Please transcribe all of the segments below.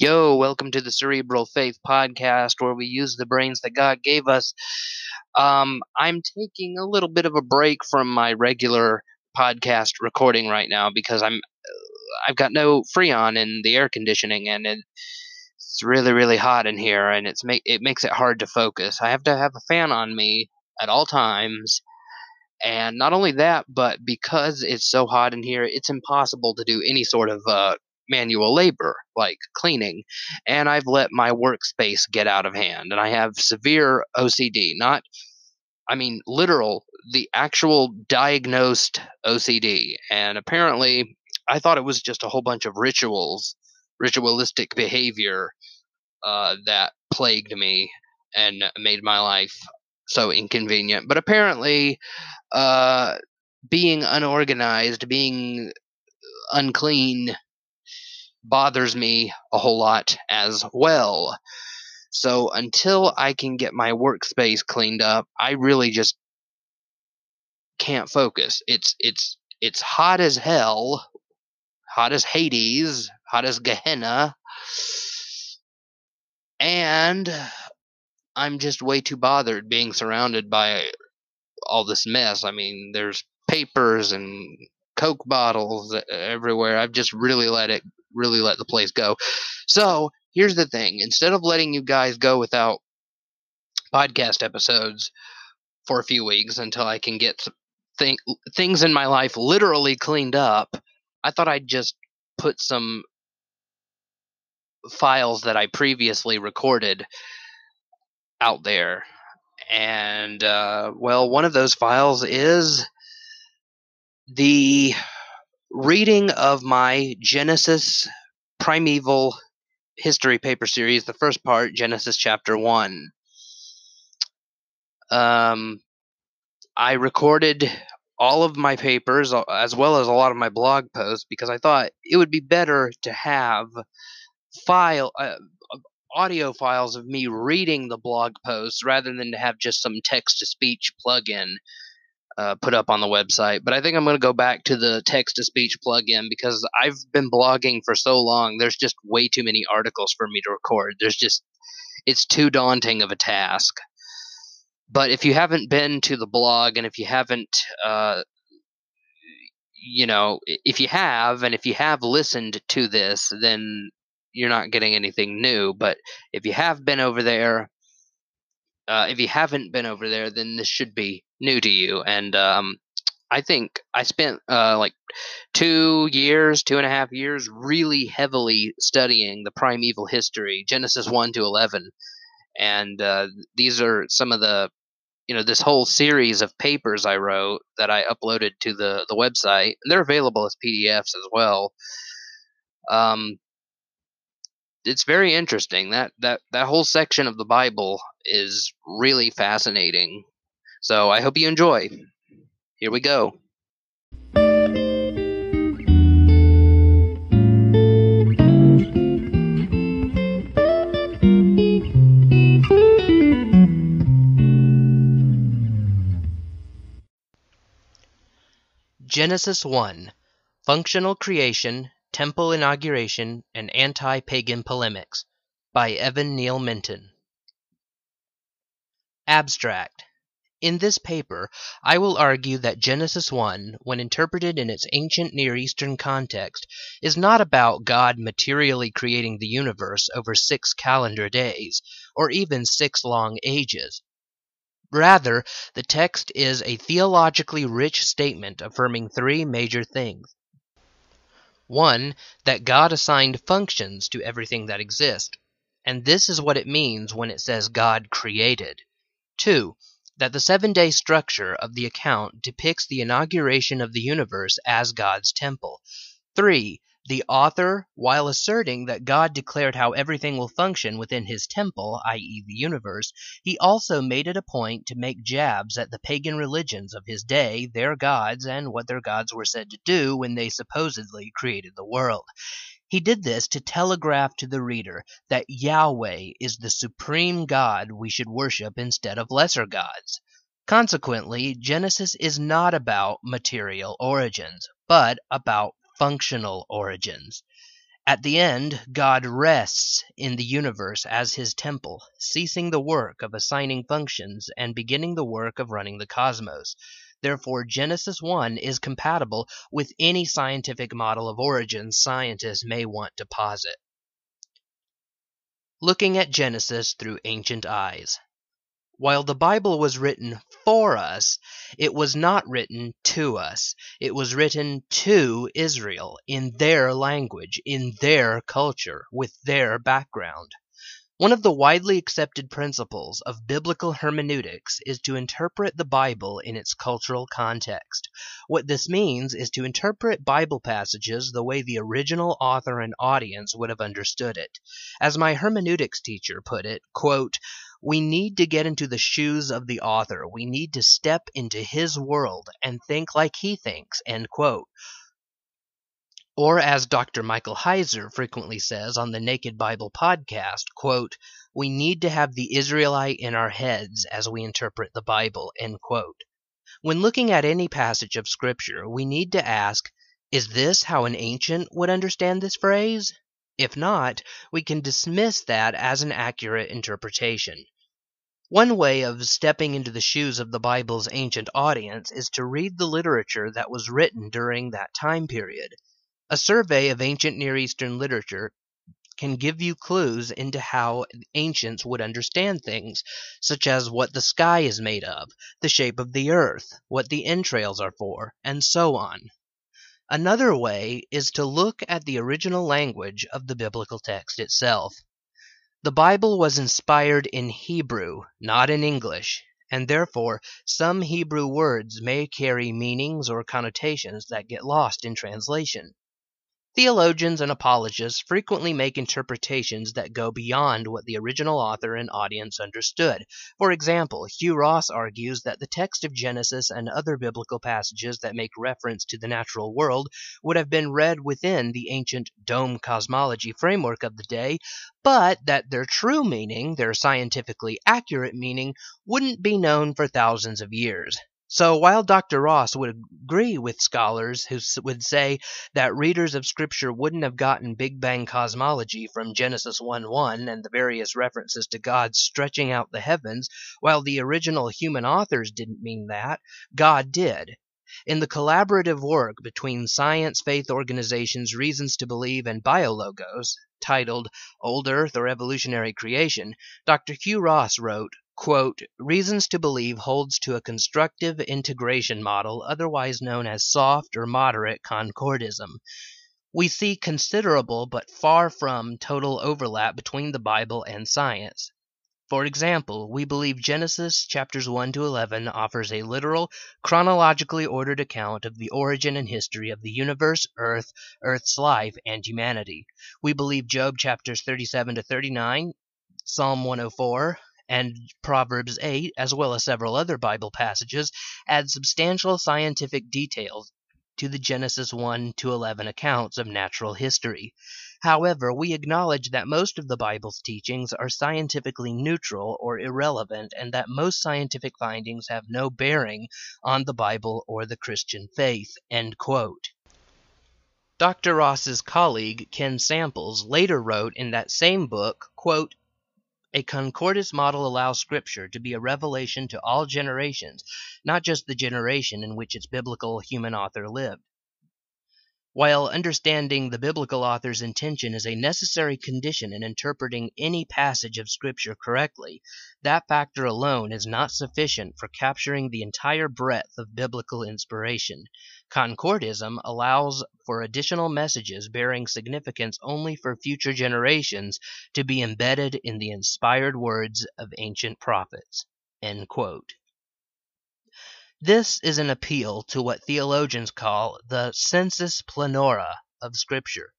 Yo, welcome to the Cerebral Faith Podcast, where we use the brains that God gave us. Um, I'm taking a little bit of a break from my regular podcast recording right now because I'm I've got no freon in the air conditioning, and it's really really hot in here, and it's make it makes it hard to focus. I have to have a fan on me at all times. And not only that, but because it's so hot in here, it's impossible to do any sort of uh, manual labor like cleaning and i've let my workspace get out of hand and i have severe ocd not i mean literal the actual diagnosed ocd and apparently i thought it was just a whole bunch of rituals ritualistic behavior uh, that plagued me and made my life so inconvenient but apparently uh, being unorganized being unclean bothers me a whole lot as well. So until I can get my workspace cleaned up, I really just can't focus. It's it's it's hot as hell, hot as Hades, hot as Gehenna, and I'm just way too bothered being surrounded by all this mess. I mean, there's papers and Coke bottles uh, everywhere. I've just really let it really let the place go. So here's the thing: instead of letting you guys go without podcast episodes for a few weeks until I can get th- things in my life literally cleaned up, I thought I'd just put some files that I previously recorded out there. And, uh, well, one of those files is the reading of my Genesis Primeval History paper series, the first part, Genesis chapter 1. Um, I recorded all of my papers as well as a lot of my blog posts because I thought it would be better to have file uh, audio files of me reading the blog posts rather than to have just some text to speech plugin uh, put up on the website. But I think I'm going to go back to the text to speech plugin because I've been blogging for so long. There's just way too many articles for me to record. There's just, it's too daunting of a task. But if you haven't been to the blog and if you haven't, uh, you know, if you have and if you have listened to this, then you're not getting anything new. But if you have been over there, uh, if you haven't been over there, then this should be new to you. And um, I think I spent uh, like two years, two and a half years, really heavily studying the primeval history, Genesis one to eleven, and uh, these are some of the, you know, this whole series of papers I wrote that I uploaded to the the website. And they're available as PDFs as well. Um, it's very interesting that that that whole section of the Bible is really fascinating. So I hope you enjoy. Here we go. Genesis 1 Functional Creation Temple Inauguration and Anti-Pagan Polemics by Evan Neal Minton Abstract in this paper, I will argue that Genesis 1, when interpreted in its ancient Near Eastern context, is not about God materially creating the universe over six calendar days, or even six long ages. Rather, the text is a theologically rich statement affirming three major things. One, that God assigned functions to everything that exists. And this is what it means when it says God created. Two, that the seven day structure of the account depicts the inauguration of the universe as God's temple. Three, the author, while asserting that God declared how everything will function within his temple, i.e., the universe, he also made it a point to make jabs at the pagan religions of his day, their gods, and what their gods were said to do when they supposedly created the world. He did this to telegraph to the reader that Yahweh is the supreme God we should worship instead of lesser gods. Consequently, Genesis is not about material origins, but about functional origins. At the end, God rests in the universe as his temple, ceasing the work of assigning functions and beginning the work of running the cosmos. Therefore, Genesis 1 is compatible with any scientific model of origin scientists may want to posit. Looking at Genesis through ancient eyes. While the Bible was written for us, it was not written to us. It was written to Israel in their language, in their culture, with their background. One of the widely accepted principles of biblical hermeneutics is to interpret the Bible in its cultural context. What this means is to interpret Bible passages the way the original author and audience would have understood it. As my hermeneutics teacher put it, quote, we need to get into the shoes of the author. We need to step into his world and think like he thinks, end quote. Or as Dr. Michael Heiser frequently says on the Naked Bible podcast, quote, we need to have the Israelite in our heads as we interpret the Bible, end quote. When looking at any passage of Scripture, we need to ask, is this how an ancient would understand this phrase? If not, we can dismiss that as an accurate interpretation. One way of stepping into the shoes of the Bible's ancient audience is to read the literature that was written during that time period. A survey of ancient Near Eastern literature can give you clues into how ancients would understand things, such as what the sky is made of, the shape of the earth, what the entrails are for, and so on. Another way is to look at the original language of the biblical text itself. The Bible was inspired in Hebrew, not in English, and therefore some Hebrew words may carry meanings or connotations that get lost in translation. Theologians and apologists frequently make interpretations that go beyond what the original author and audience understood. For example, Hugh Ross argues that the text of Genesis and other biblical passages that make reference to the natural world would have been read within the ancient dome cosmology framework of the day, but that their true meaning, their scientifically accurate meaning, wouldn't be known for thousands of years. So while Dr. Ross would agree with scholars who would say that readers of Scripture wouldn't have gotten Big Bang cosmology from Genesis 1 1 and the various references to God stretching out the heavens, while the original human authors didn't mean that, God did. In the collaborative work between science faith organizations Reasons to Believe and BioLogos, titled Old Earth or Evolutionary Creation, Dr. Hugh Ross wrote, quote, Reasons to Believe holds to a constructive integration model, otherwise known as soft or moderate concordism. We see considerable but far from total overlap between the Bible and science. For example, we believe Genesis chapters 1 to 11 offers a literal, chronologically ordered account of the origin and history of the universe, earth, earth's life, and humanity. We believe Job chapters 37 to 39, Psalm 104, and Proverbs 8, as well as several other Bible passages, add substantial scientific details to the Genesis 1 to 11 accounts of natural history. However, we acknowledge that most of the Bible's teachings are scientifically neutral or irrelevant, and that most scientific findings have no bearing on the Bible or the Christian faith. Dr. Ross's colleague, Ken Samples, later wrote in that same book, quote, a concordist model allows Scripture to be a revelation to all generations, not just the generation in which its biblical human author lived. While understanding the biblical author's intention is a necessary condition in interpreting any passage of Scripture correctly, that factor alone is not sufficient for capturing the entire breadth of biblical inspiration. Concordism allows for additional messages bearing significance only for future generations to be embedded in the inspired words of ancient prophets. This is an appeal to what theologians call the sensus plenior of Scripture.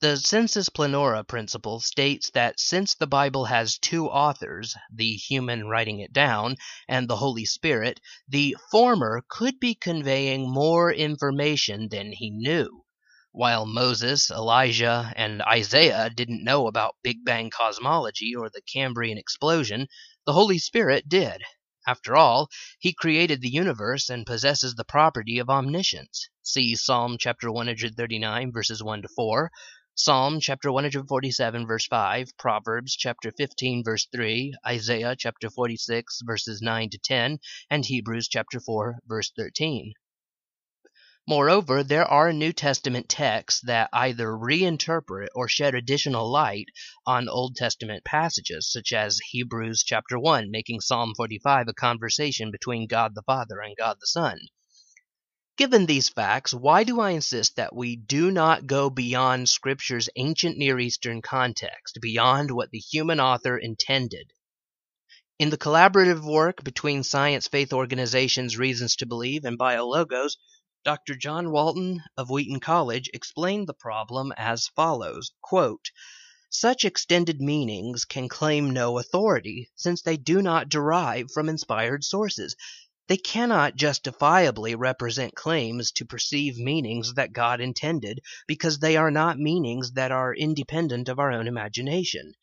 The sensus plenior principle states that since the Bible has two authors, the human writing it down and the Holy Spirit, the former could be conveying more information than he knew. While Moses, Elijah, and Isaiah didn't know about Big Bang cosmology or the Cambrian explosion, the Holy Spirit did. After all, he created the universe and possesses the property of omniscience. See Psalm chapter 139 verses 1 to 4, Psalm chapter 147 verse 5, Proverbs chapter 15 verse 3, Isaiah chapter 46 verses 9 to 10, and Hebrews chapter 4 verse 13. Moreover, there are New Testament texts that either reinterpret or shed additional light on Old Testament passages, such as Hebrews chapter 1, making Psalm 45 a conversation between God the Father and God the Son. Given these facts, why do I insist that we do not go beyond Scripture's ancient Near Eastern context, beyond what the human author intended? In the collaborative work between science faith organizations Reasons to Believe and BioLogos, Dr. John Walton of Wheaton College explained the problem as follows quote, Such extended meanings can claim no authority, since they do not derive from inspired sources. They cannot justifiably represent claims to perceive meanings that God intended, because they are not meanings that are independent of our own imagination.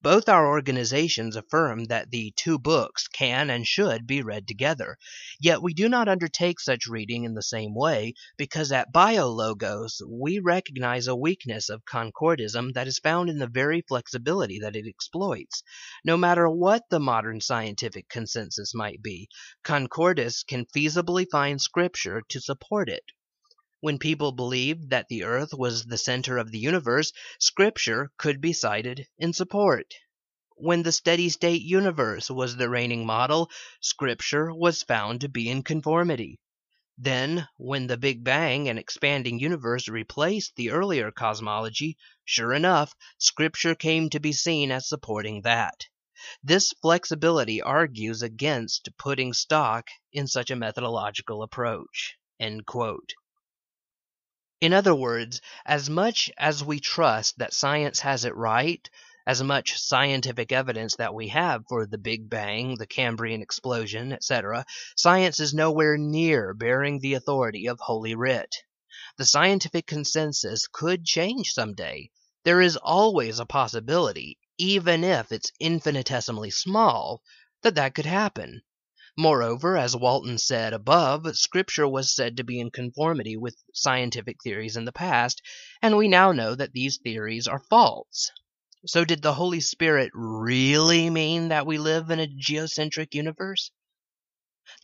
Both our organizations affirm that the two books can and should be read together. Yet we do not undertake such reading in the same way, because at BioLogos we recognize a weakness of concordism that is found in the very flexibility that it exploits. No matter what the modern scientific consensus might be, concordists can feasibly find scripture to support it. When people believed that the earth was the center of the universe, scripture could be cited in support. When the steady state universe was the reigning model, scripture was found to be in conformity. Then, when the Big Bang and expanding universe replaced the earlier cosmology, sure enough, scripture came to be seen as supporting that. This flexibility argues against putting stock in such a methodological approach. In other words, as much as we trust that science has it right, as much scientific evidence that we have for the Big Bang, the Cambrian explosion, etc., science is nowhere near bearing the authority of Holy Writ. The scientific consensus could change someday. There is always a possibility, even if it's infinitesimally small, that that could happen. Moreover, as Walton said above, Scripture was said to be in conformity with scientific theories in the past, and we now know that these theories are false. So, did the Holy Spirit really mean that we live in a geocentric universe?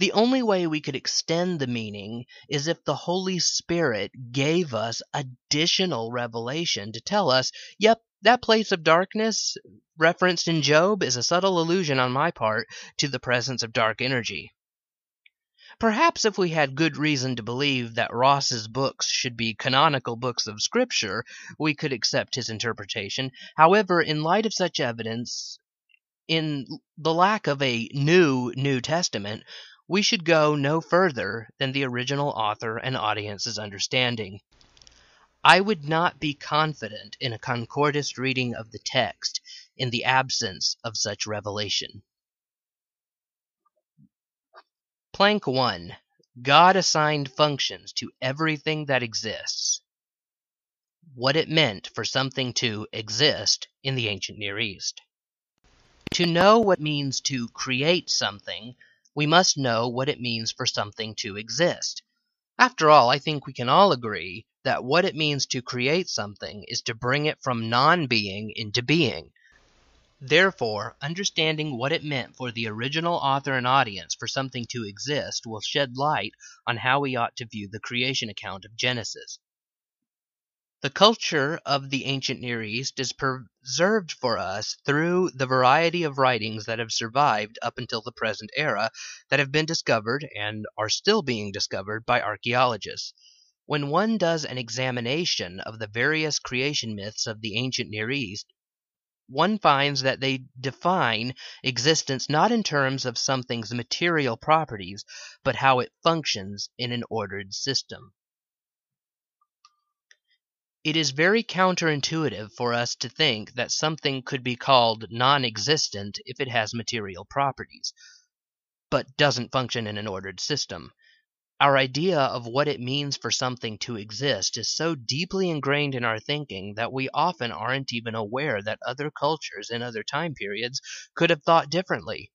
The only way we could extend the meaning is if the Holy Spirit gave us additional revelation to tell us, yep, that place of darkness referenced in Job is a subtle allusion on my part to the presence of dark energy. Perhaps if we had good reason to believe that Ross's books should be canonical books of Scripture, we could accept his interpretation. However, in light of such evidence, in the lack of a new New Testament, we should go no further than the original author and audience's understanding. I would not be confident in a concordist reading of the text in the absence of such revelation. Plank 1 God assigned functions to everything that exists. What it meant for something to exist in the ancient Near East. To know what it means to create something, we must know what it means for something to exist. After all, I think we can all agree that what it means to create something is to bring it from non being into being. Therefore, understanding what it meant for the original author and audience for something to exist will shed light on how we ought to view the creation account of Genesis. The culture of the ancient Near East is preserved for us through the variety of writings that have survived up until the present era that have been discovered and are still being discovered by archaeologists. When one does an examination of the various creation myths of the ancient Near East, one finds that they define existence not in terms of something's material properties, but how it functions in an ordered system. It is very counterintuitive for us to think that something could be called non existent if it has material properties, but doesn't function in an ordered system. Our idea of what it means for something to exist is so deeply ingrained in our thinking that we often aren't even aware that other cultures in other time periods could have thought differently.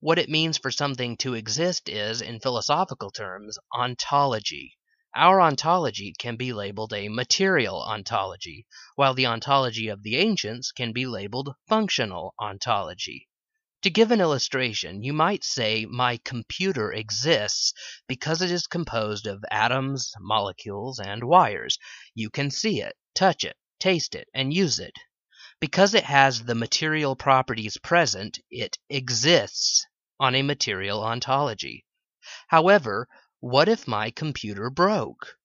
What it means for something to exist is, in philosophical terms, ontology. Our ontology can be labeled a material ontology, while the ontology of the ancients can be labeled functional ontology. To give an illustration, you might say my computer exists because it is composed of atoms, molecules, and wires. You can see it, touch it, taste it, and use it. Because it has the material properties present, it exists on a material ontology. However, what if my computer broke?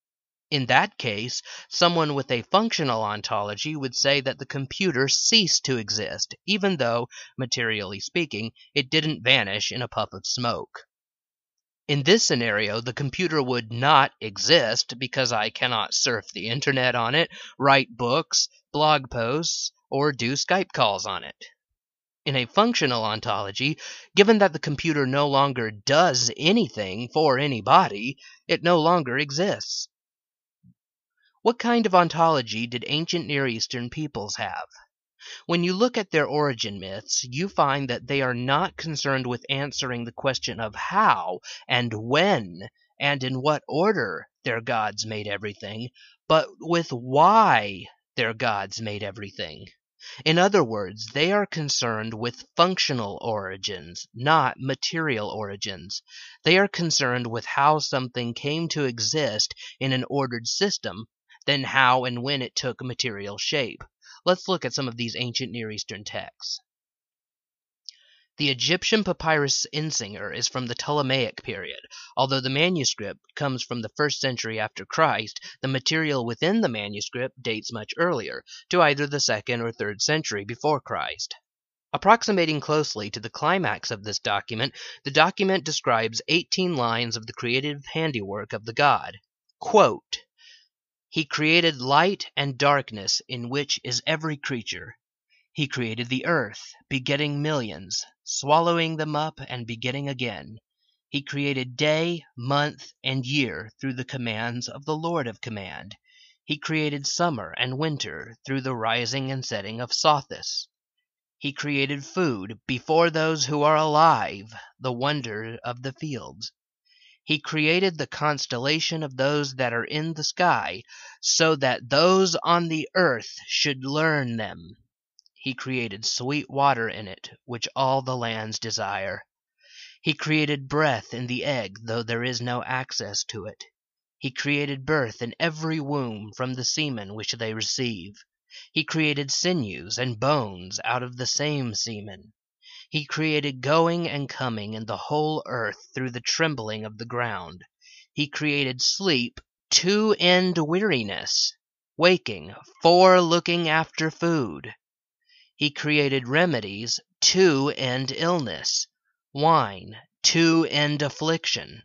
In that case, someone with a functional ontology would say that the computer ceased to exist, even though, materially speaking, it didn't vanish in a puff of smoke. In this scenario, the computer would not exist because I cannot surf the internet on it, write books, blog posts, or do Skype calls on it. In a functional ontology, given that the computer no longer does anything for anybody, it no longer exists. What kind of ontology did ancient Near Eastern peoples have? When you look at their origin myths, you find that they are not concerned with answering the question of how and when and in what order their gods made everything, but with why their gods made everything. In other words, they are concerned with functional origins, not material origins. They are concerned with how something came to exist in an ordered system, then how and when it took material shape. Let's look at some of these ancient Near Eastern texts. The Egyptian papyrus Insinger is from the Ptolemaic period. Although the manuscript comes from the first century after Christ, the material within the manuscript dates much earlier, to either the second or third century before Christ. Approximating closely to the climax of this document, the document describes 18 lines of the creative handiwork of the god. Quote, he created light and darkness in which is every creature. He created the earth, begetting millions, swallowing them up and begetting again. He created day, month, and year through the commands of the Lord of command. He created summer and winter through the rising and setting of Sothis. He created food before those who are alive, the wonder of the fields. He created the constellation of those that are in the sky, so that those on the earth should learn them. He created sweet water in it, which all the lands desire. He created breath in the egg, though there is no access to it. He created birth in every womb from the semen which they receive. He created sinews and bones out of the same semen. He created going and coming in the whole earth through the trembling of the ground. He created sleep to end weariness, waking for looking after food. He created remedies to end illness, wine to end affliction.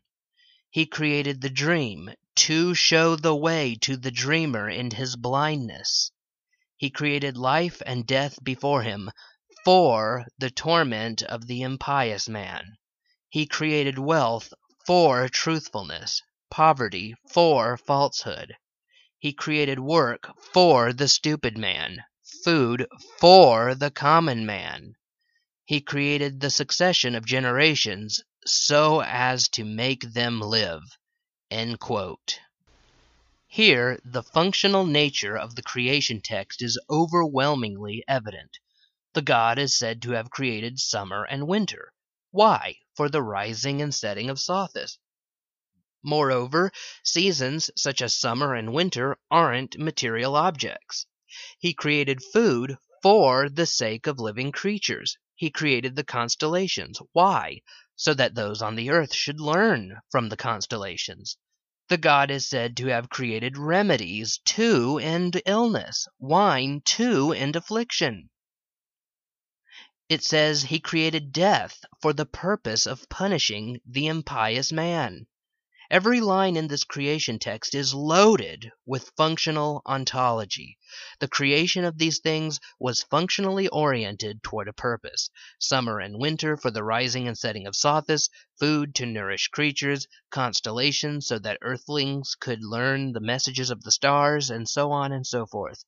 He created the dream to show the way to the dreamer in his blindness. He created life and death before him for the torment of the impious man. He created wealth for truthfulness, poverty for falsehood. He created work for the stupid man, food for the common man. He created the succession of generations so as to make them live. Here, the functional nature of the creation text is overwhelmingly evident. The god is said to have created summer and winter. Why? For the rising and setting of Sothis. Moreover, seasons such as summer and winter aren't material objects. He created food for the sake of living creatures. He created the constellations. Why? So that those on the earth should learn from the constellations. The god is said to have created remedies to end illness, wine to end affliction. It says he created death for the purpose of punishing the impious man. Every line in this creation text is loaded with functional ontology. The creation of these things was functionally oriented toward a purpose. Summer and winter for the rising and setting of Sothis, food to nourish creatures, constellations so that earthlings could learn the messages of the stars, and so on and so forth.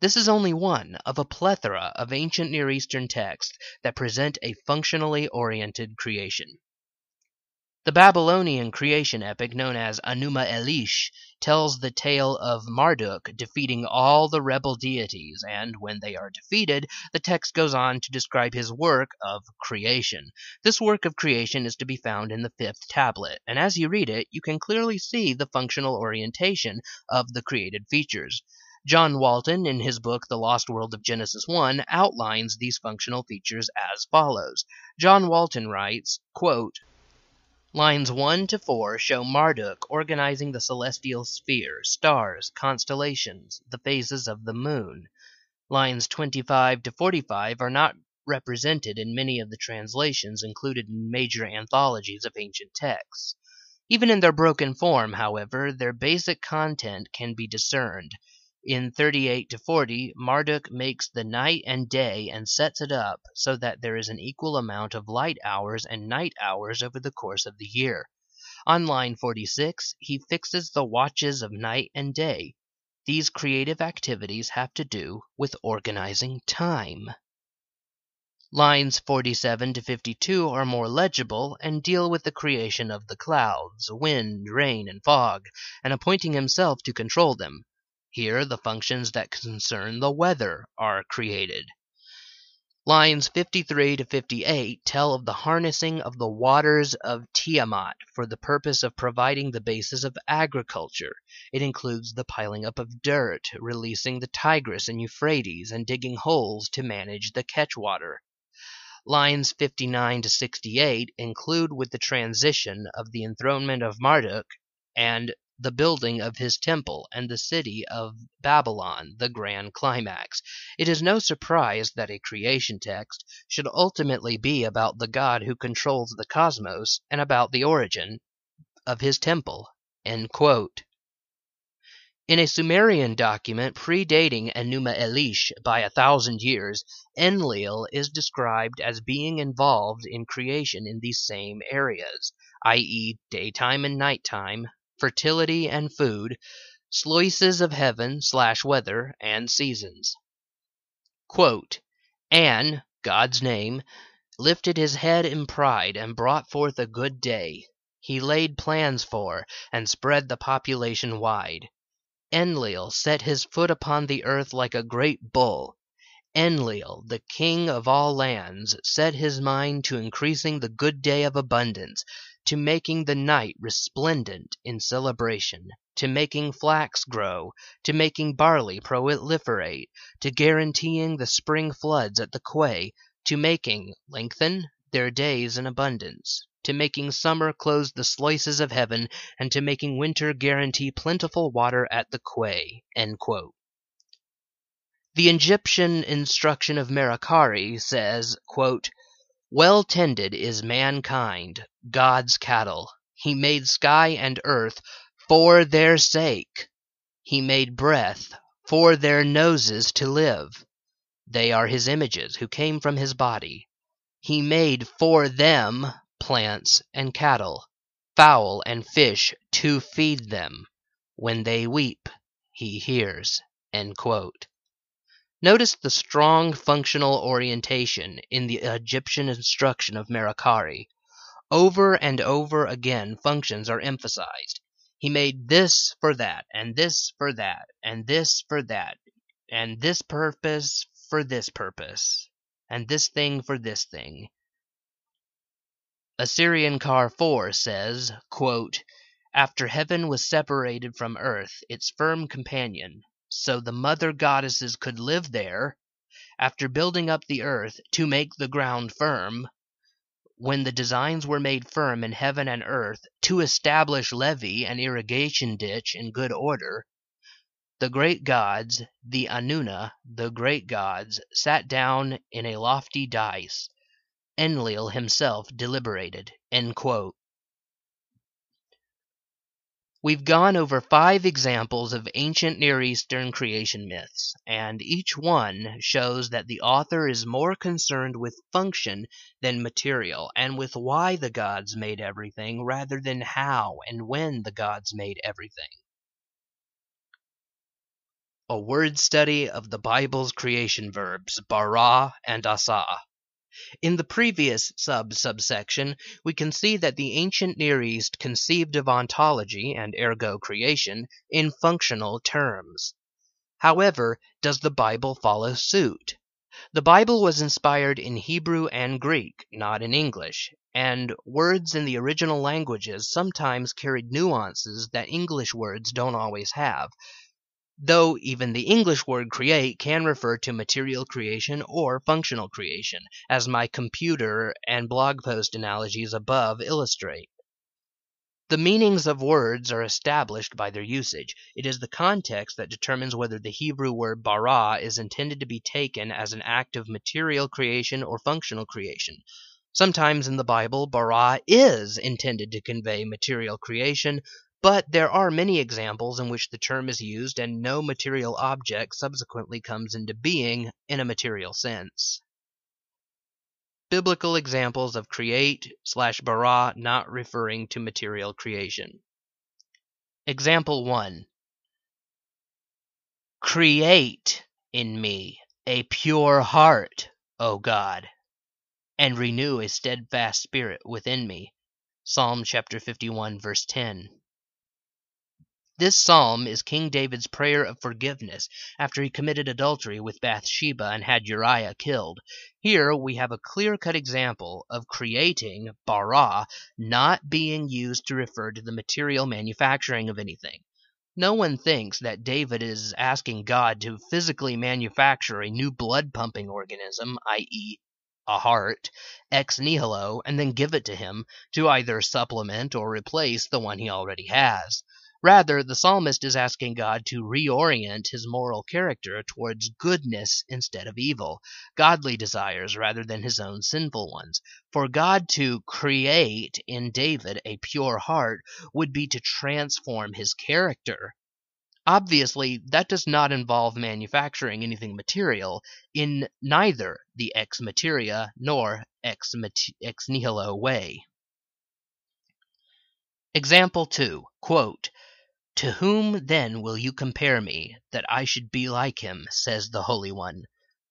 This is only one of a plethora of ancient Near Eastern texts that present a functionally oriented creation. The Babylonian creation epic known as Enuma Elish tells the tale of Marduk defeating all the rebel deities, and when they are defeated, the text goes on to describe his work of creation. This work of creation is to be found in the fifth tablet, and as you read it, you can clearly see the functional orientation of the created features. John Walton, in his book The Lost World of Genesis 1, outlines these functional features as follows. John Walton writes, quote, Lines 1 to 4 show Marduk organizing the celestial sphere, stars, constellations, the phases of the moon. Lines 25 to 45 are not represented in many of the translations included in major anthologies of ancient texts. Even in their broken form, however, their basic content can be discerned. In 38 to 40, Marduk makes the night and day and sets it up so that there is an equal amount of light hours and night hours over the course of the year. On line 46, he fixes the watches of night and day. These creative activities have to do with organizing time. Lines 47 to 52 are more legible and deal with the creation of the clouds, wind, rain, and fog, and appointing himself to control them. Here the functions that concern the weather are created. Lines 53 to 58 tell of the harnessing of the waters of Tiamat for the purpose of providing the basis of agriculture. It includes the piling up of dirt, releasing the Tigris and Euphrates, and digging holes to manage the catchwater. Lines 59 to 68 include with the transition of the enthronement of Marduk and the building of his temple and the city of Babylon, the grand climax. It is no surprise that a creation text should ultimately be about the God who controls the cosmos and about the origin of his temple. In a Sumerian document predating Enuma Elish by a thousand years, Enlil is described as being involved in creation in these same areas, i.e., daytime and nighttime, fertility and food, sluices of heaven slash weather, and seasons. Quote, An, God's name, lifted his head in pride and brought forth a good day. He laid plans for and spread the population wide. Enlil set his foot upon the earth like a great bull. Enlil, the king of all lands, set his mind to increasing the good day of abundance, to making the night resplendent in celebration, to making flax grow, to making barley proliferate, to guaranteeing the spring floods at the quay, to making lengthen their days in abundance, to making summer close the sluices of heaven, and to making winter guarantee plentiful water at the quay. The Egyptian instruction of Merikare says, well tended is mankind, God's cattle. He made sky and earth for their sake. He made breath for their noses to live. They are his images who came from his body. He made for them plants and cattle, fowl and fish to feed them. When they weep, he hears. Notice the strong functional orientation in the Egyptian instruction of Merikare. Over and over again functions are emphasized. He made this for that, and this for that, and this for that, and this purpose for this purpose, and this thing for this thing. Assyrian KAR 4 says, quote, After heaven was separated from earth, its firm companion, so the mother goddesses could live there, after building up the earth to make the ground firm, when the designs were made firm in heaven and earth to establish levee and irrigation ditch in good order, the great gods, the Anuna, the great gods, sat down in a lofty dais. Enlil himself deliberated. We've gone over five examples of ancient Near Eastern creation myths, and each one shows that the author is more concerned with function than material, and with why the gods made everything rather than how and when the gods made everything. A word study of the Bible's creation verbs, bara and asa. In the previous sub-subsection, we can see that the ancient Near East conceived of ontology, and ergo creation, in functional terms. However, does the Bible follow suit? The Bible was inspired in Hebrew and Greek, not in English, and words in the original languages sometimes carried nuances that English words don't always have, though even the English word create can refer to material creation or functional creation, as my computer and blog post analogies above illustrate. The meanings of words are established by their usage. It is the context that determines whether the Hebrew word bara is intended to be taken as an act of material creation or functional creation. Sometimes in the Bible, bara is intended to convey material creation, but there are many examples in which the term is used and no material object subsequently comes into being in a material sense. Biblical examples of create slash bara not referring to material creation. Example 1 Create in me a pure heart, O God and renew a steadfast spirit within me. Psalm chapter 51, verse 10. This psalm is King David's prayer of forgiveness after he committed adultery with Bathsheba and had Uriah killed. Here we have a clear cut example of creating, bara, not being used to refer to the material manufacturing of anything. No one thinks that David is asking God to physically manufacture a new blood pumping organism, i.e., a heart, ex nihilo, and then give it to him to either supplement or replace the one he already has. Rather, the psalmist is asking God to reorient his moral character towards goodness instead of evil, godly desires rather than his own sinful ones. For God to create in David a pure heart would be to transform his character. Obviously, that does not involve manufacturing anything material in neither the ex materia nor ex, ex nihilo way. Example 2 quote, To whom then will you compare me, that I should be like him, says the Holy One?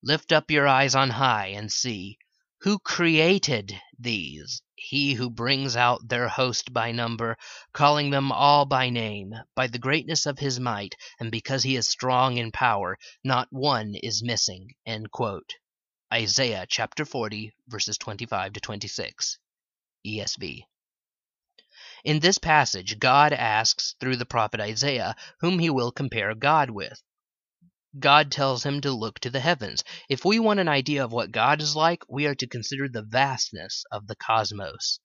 Lift up your eyes on high and see. Who created these? He who brings out their host by number, calling them all by name, by the greatness of his might, and because he is strong in power, not one is missing. Isaiah chapter 40, verses 25 to 26. ESV. In this passage, God asks through the prophet Isaiah whom he will compare God with. God tells him to look to the heavens. If we want an idea of what God is like, we are to consider the vastness of the cosmos.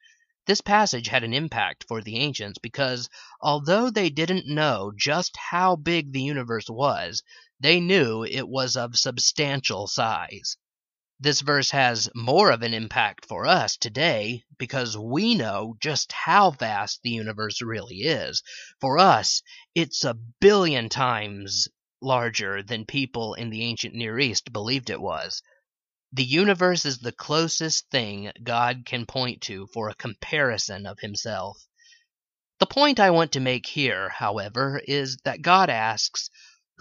This passage had an impact for the ancients because, although they didn't know just how big the universe was, they knew it was of substantial size. This verse has more of an impact for us today because we know just how vast the universe really is. For us, it's a billion times larger than people in the ancient Near East believed it was. The universe is the closest thing God can point to for a comparison of himself. The point I want to make here, however, is that God asks,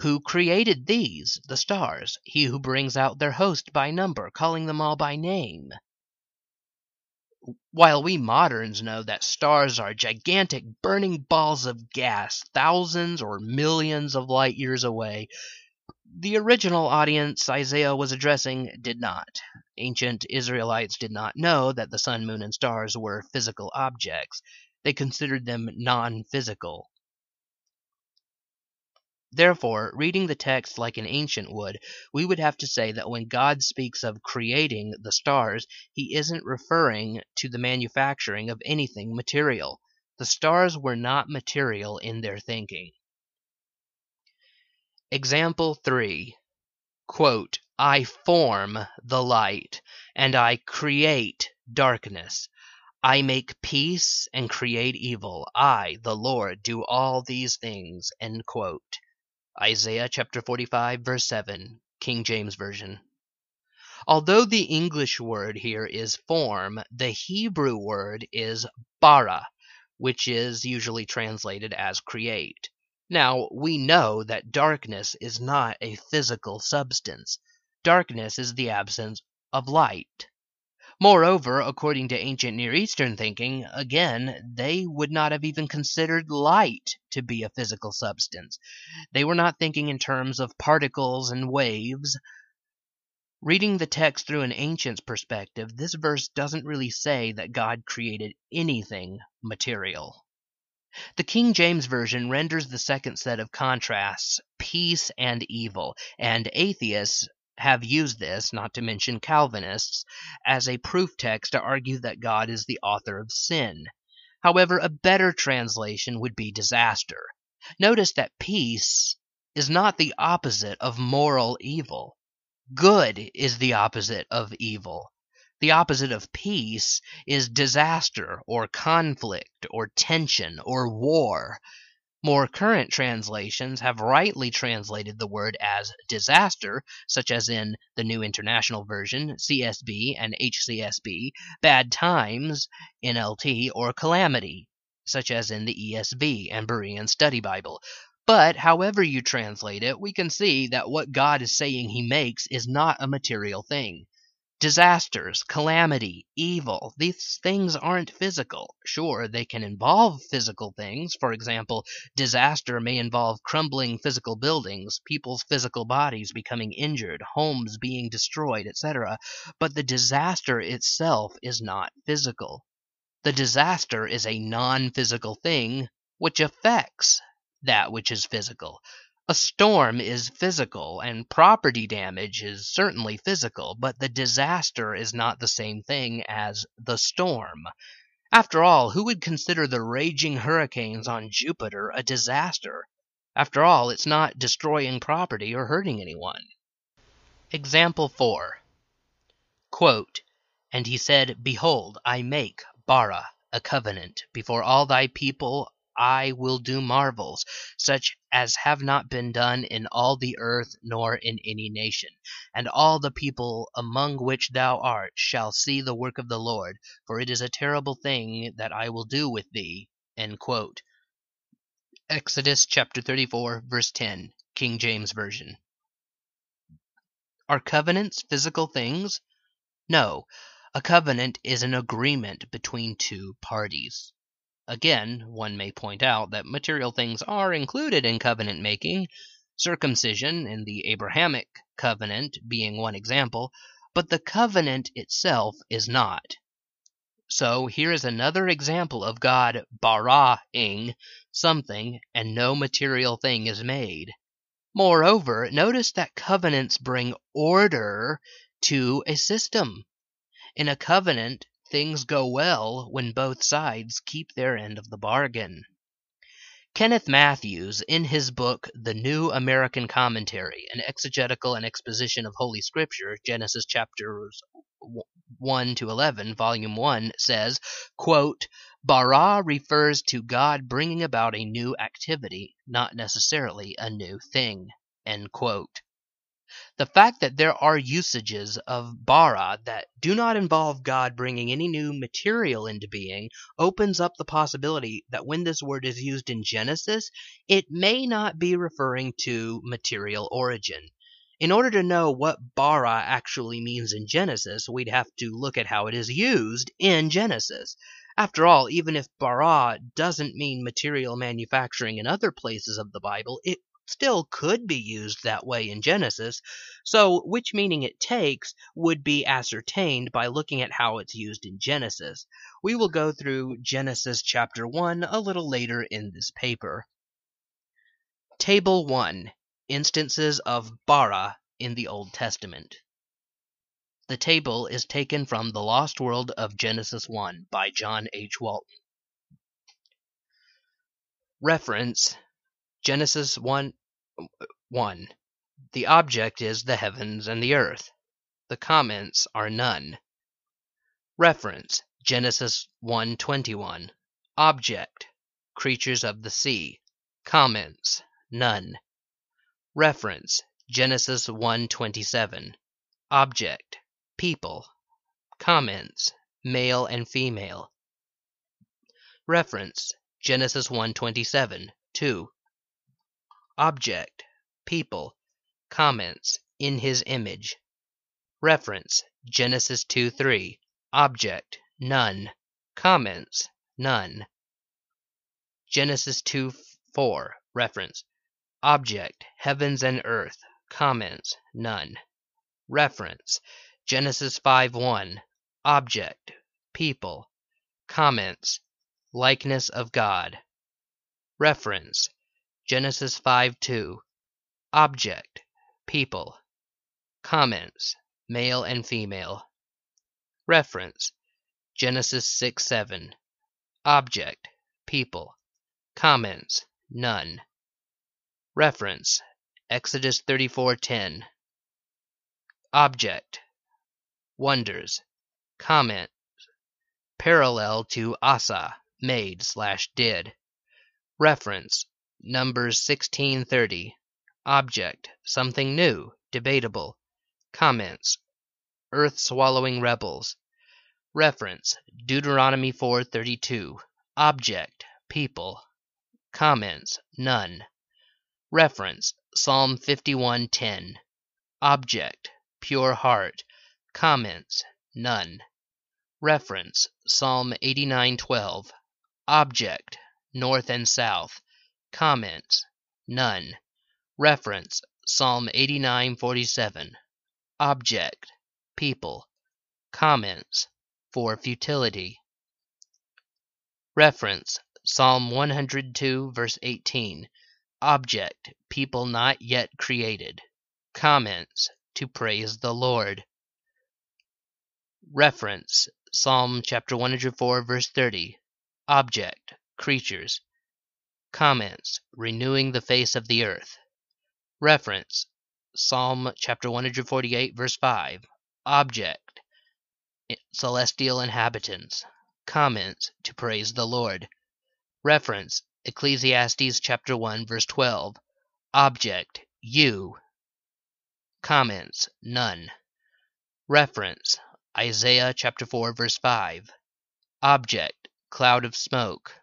Who created these, the stars? He who brings out their host by number, calling them all by name. While we moderns know that stars are gigantic burning balls of gas thousands or millions of light years away, the original audience Isaiah was addressing did not. Ancient Israelites did not know that the sun, moon, and stars were physical objects. They considered them non physical. Therefore, reading the text like an ancient would, we would have to say that when God speaks of creating the stars, he isn't referring to the manufacturing of anything material. The stars were not material in their thinking. Example 3 quote, I form the light, and I create darkness. I make peace and create evil. I, the Lord, do all these things. End quote. Isaiah chapter 45, verse 7, King James Version. Although the English word here is form, the Hebrew word is bara, which is usually translated as create. Now, we know that darkness is not a physical substance. Darkness is the absence of light. Moreover, according to ancient Near Eastern thinking, again, they would not have even considered light to be a physical substance. They were not thinking in terms of particles and waves. Reading the text through an ancient's perspective, this verse doesn't really say that God created anything material. The King James Version renders the second set of contrasts peace and evil, and atheists have used this, not to mention Calvinists, as a proof text to argue that God is the author of sin. However, a better translation would be disaster. Notice that peace is not the opposite of moral evil. Good is the opposite of evil. The opposite of peace is disaster or conflict or tension or war. More current translations have rightly translated the word as disaster, such as in the New International Version, CSB, and HCSB, bad times, NLT, or calamity, such as in the ESV and Berean Study Bible. But however you translate it, we can see that what God is saying he makes is not a material thing. Disasters, calamity, evil, these things aren't physical. Sure, they can involve physical things. For example, disaster may involve crumbling physical buildings, people's physical bodies becoming injured, homes being destroyed, etc. But the disaster itself is not physical. The disaster is a non physical thing which affects that which is physical. A storm is physical, and property damage is certainly physical, but the disaster is not the same thing as the storm. After all, who would consider the raging hurricanes on Jupiter a disaster? After all, it's not destroying property or hurting anyone. Example 4 Quote, And he said, Behold, I make, bara, a covenant, before all thy people I will do marvels, such as have not been done in all the earth nor in any nation. And all the people among which thou art shall see the work of the Lord, for it is a terrible thing that I will do with thee. Exodus chapter 34, verse 10, King James Version. Are covenants physical things? No. A covenant is an agreement between two parties. Again, one may point out that material things are included in covenant making, circumcision in the Abrahamic covenant being one example, but the covenant itself is not. So here is another example of God bara-ing something and no material thing is made. Moreover, notice that covenants bring order to a system. In a covenant, things go well when both sides keep their end of the bargain. Kenneth Mathews, in his book The New American Commentary, an exegetical and exposition of Holy Scripture, Genesis chapters 1 to 11, volume 1, says, quote, Bara refers to God bringing about a new activity, not necessarily a new thing. End quote. The fact that there are usages of bara that do not involve God bringing any new material into being opens up the possibility that when this word is used in Genesis, it may not be referring to material origin. In order to know what bara actually means in Genesis, we'd have to look at how it is used in Genesis. After all, even if bara doesn't mean material manufacturing in other places of the Bible, it still could be used that way in Genesis, so which meaning it takes would be ascertained by looking at how it's used in Genesis. We will go through Genesis chapter 1 a little later in this paper. Table 1 Instances of bara in the Old Testament. The table is taken from The Lost World of Genesis 1 by John H. Walton. Reference Genesis 1 1. The object is the heavens and the earth. The comments are none. Reference Genesis 1:21. Object creatures of the sea. Comments none. Reference Genesis 1:27. Object people. Comments male and female. Reference Genesis 1:27 2. Object, people, comments, in his image. Reference, Genesis 2 3. Object, none. Comments, none. Genesis 2 4. Reference, Object, heavens and earth. Comments, none. Reference, Genesis 5 1. Object, people, comments, likeness of God. Reference, Genesis 5 2. Object, people, comments, male and female. Reference, Genesis 6 7. Object, people, comments, none. Reference, Exodus 34:10. Object, wonders, comment, parallel to Asa, made slash did. Reference, Numbers 16:30. Object, something new, debatable. Comments, earth swallowing rebels. Reference, Deuteronomy 4:32. Object, people. Comments, none. Reference, Psalm 51:10. Object, pure heart. Comments, none. Reference, Psalm 89:12. Object, north and south. Comments, none. Reference, Psalm 89:47. Object, people. Comments, for futility. Reference, Psalm 102 verse 18. Object, people not yet created. Comments, to praise the Lord. Reference, Psalm chapter 104 verse 30. Object, creatures. Comments, renewing the face of the earth. Reference, Psalm chapter 148 verse 5. Object, celestial inhabitants. Comments, to praise the Lord. Reference, Ecclesiastes chapter 1 verse 12. Object, you. Comments, none. Reference, Isaiah chapter 4 verse 5. Object, cloud of smoke.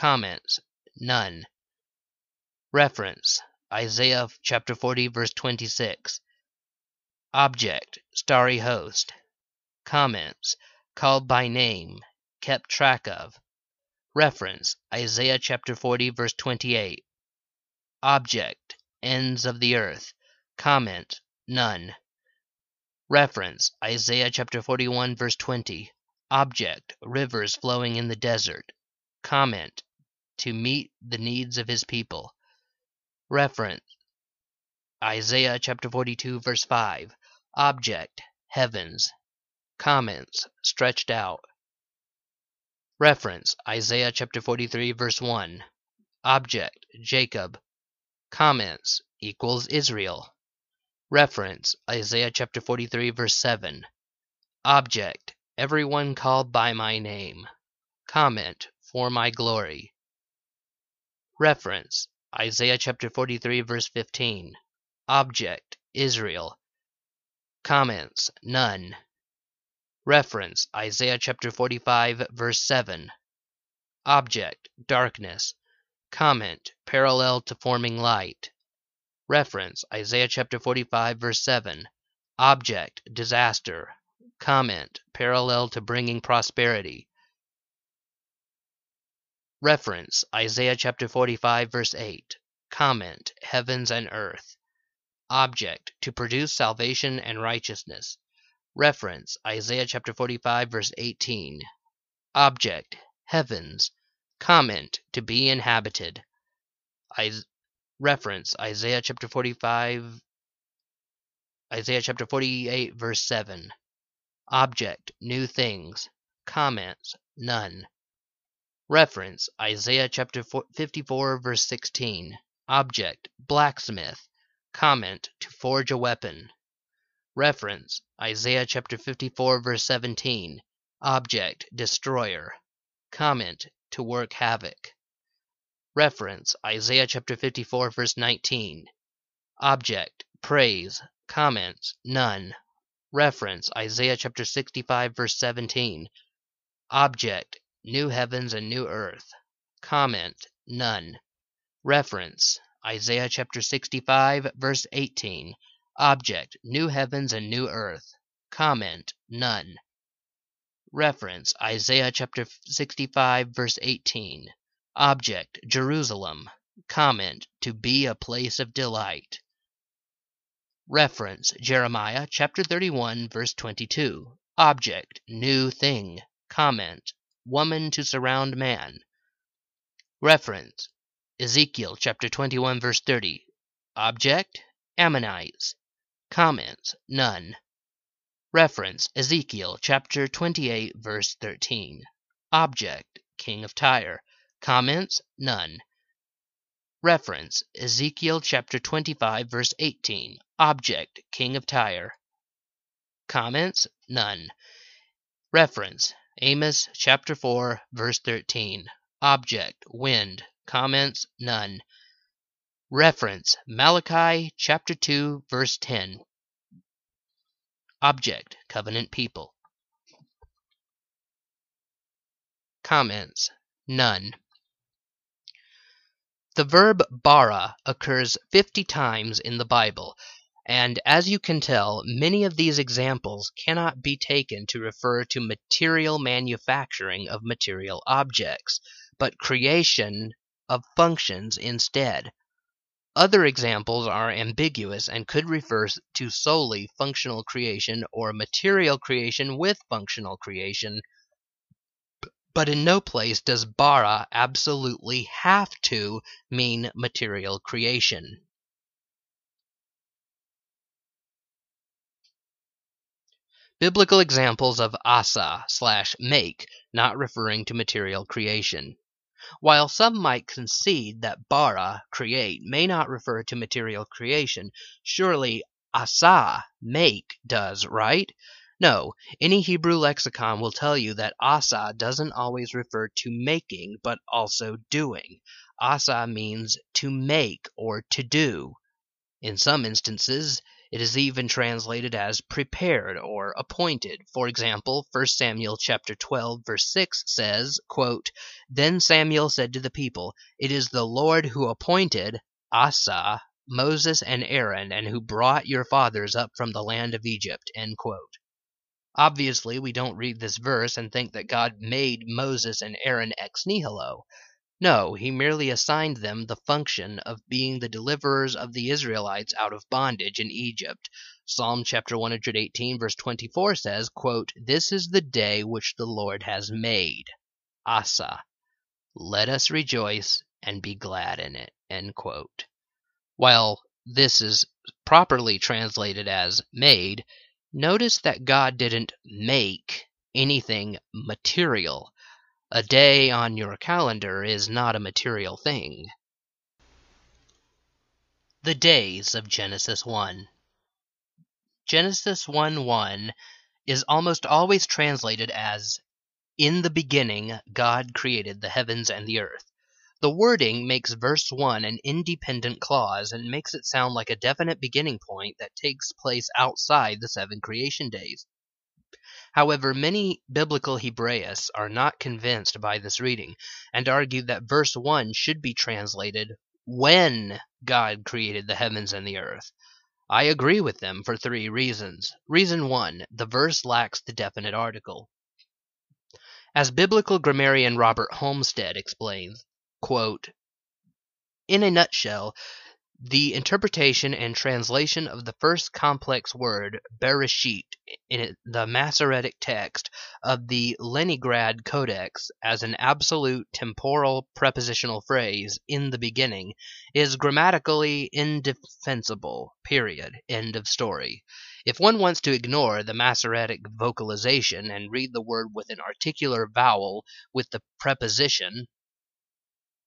Comments, none. Reference, Isaiah chapter 40 verse 26. Object, starry host. Comments, called by name, kept track of. Reference, Isaiah chapter 40 verse 28. Object, ends of the earth. Comment, none. Reference, Isaiah chapter 41 verse 20. Object, rivers flowing in the desert. Comment, to meet the needs of his people. Reference, Isaiah chapter 42 verse 5. Object, heavens. Comments, stretched out. Reference, Isaiah chapter 43 verse 1. Object, Jacob. Comments, equals Israel. Reference, Isaiah chapter 43 verse 7. Object, everyone called by my name. Comment, for my glory. Reference, Isaiah chapter 43 verse 15. Object, Israel. Comments, none. Reference, Isaiah chapter 45 verse 7. Object, darkness. Comment, parallel to forming light. Reference, Isaiah chapter 45 verse 7. Object, disaster. Comment, parallel to bringing prosperity. Reference, Isaiah chapter 45 verse 8. Comment, heavens and earth. Object, to produce salvation and righteousness. Reference, Isaiah chapter 45 verse 18. Object, heavens. Comment, to be inhabited. Reference, Isaiah chapter 45 Isaiah chapter 48 verse 7. Object, new things. Comments, none. Reference, Isaiah chapter 54 verse 16. Object, blacksmith. Comment, to forge a weapon. Reference, Isaiah chapter 54 verse 17. Object, destroyer. Comment, to work havoc. Reference, Isaiah chapter 54 verse 19. Object, praise. Comments, none. Reference, Isaiah chapter 65 verse 17. Object, new heavens and new earth. Comment, none. Reference, Isaiah chapter 65, verse 18. Object, new heavens and new earth. Comment, none. Reference, Isaiah chapter 65, verse 18. Object, Jerusalem. Comment, to be a place of delight. Reference, Jeremiah chapter 31, verse 22. Object, new thing. Comment, woman to surround man. Reference, Ezekiel chapter 21 verse 30. Object, Ammonites. Comments, none. Reference, Ezekiel chapter 28 verse 13. Object, King of Tyre. Comments, none. Reference, Ezekiel chapter 25 verse 18. Object, King of Tyre. Comments, none. Reference, Amos chapter 4 verse 13. Object, wind. Comments, none. Reference, Malachi chapter 2 verse 10. Object, covenant people. Comments, none. The verb bara occurs 50 times in the Bible, and as you can tell, many of these examples cannot be taken to refer to material manufacturing of material objects, but creation of functions instead. Other examples are ambiguous and could refer to solely functional creation or material creation with functional creation, but in no place does bara absolutely have to mean material creation. Biblical examples of asa slash make not referring to material creation. While some might concede that bara, create, may not refer to material creation, surely asa, make, does, right? No, any Hebrew lexicon will tell you that asa doesn't always refer to making, but also doing. Asa means to make or to do. In some instances, it is even translated as prepared or appointed. For example, 1 Samuel chapter 12 verse 6 says, quote, "Then Samuel said to the people, It is the Lord who appointed Asa, Moses and Aaron and who brought your fathers up from the land of Egypt." End quote. Obviously, we don't read this verse and think that God made Moses and Aaron ex nihilo. No, he merely assigned them the function of being the deliverers of the Israelites out of bondage in Egypt. Psalm chapter 118 verse 24 says, quote, This is the day which the Lord has made. Asa. Let us rejoice and be glad in it. End quote. While this is properly translated as made, notice that God didn't make anything material. A day on your calendar is not a material thing. The days of Genesis 1 Genesis 1 1 is almost always translated as In the beginning God created the heavens and the earth. The wording makes verse 1 an independent clause and makes it sound like a definite beginning point that takes place outside the seven creation days. However, many biblical Hebraists are not convinced by this reading, and argue that verse 1 should be translated, When God created the heavens and the earth. I agree with them for three reasons. Reason 1 the verse lacks the definite article. As biblical grammarian Robert Holmstedt explains, quote, In a nutshell, the interpretation and translation of the first complex word, Bereshit, in the Masoretic text of the Leningrad Codex as an absolute temporal prepositional phrase, in the beginning, is grammatically indefensible. Period. End of story. If one wants to ignore the Masoretic vocalization and read the word with an articular vowel with the preposition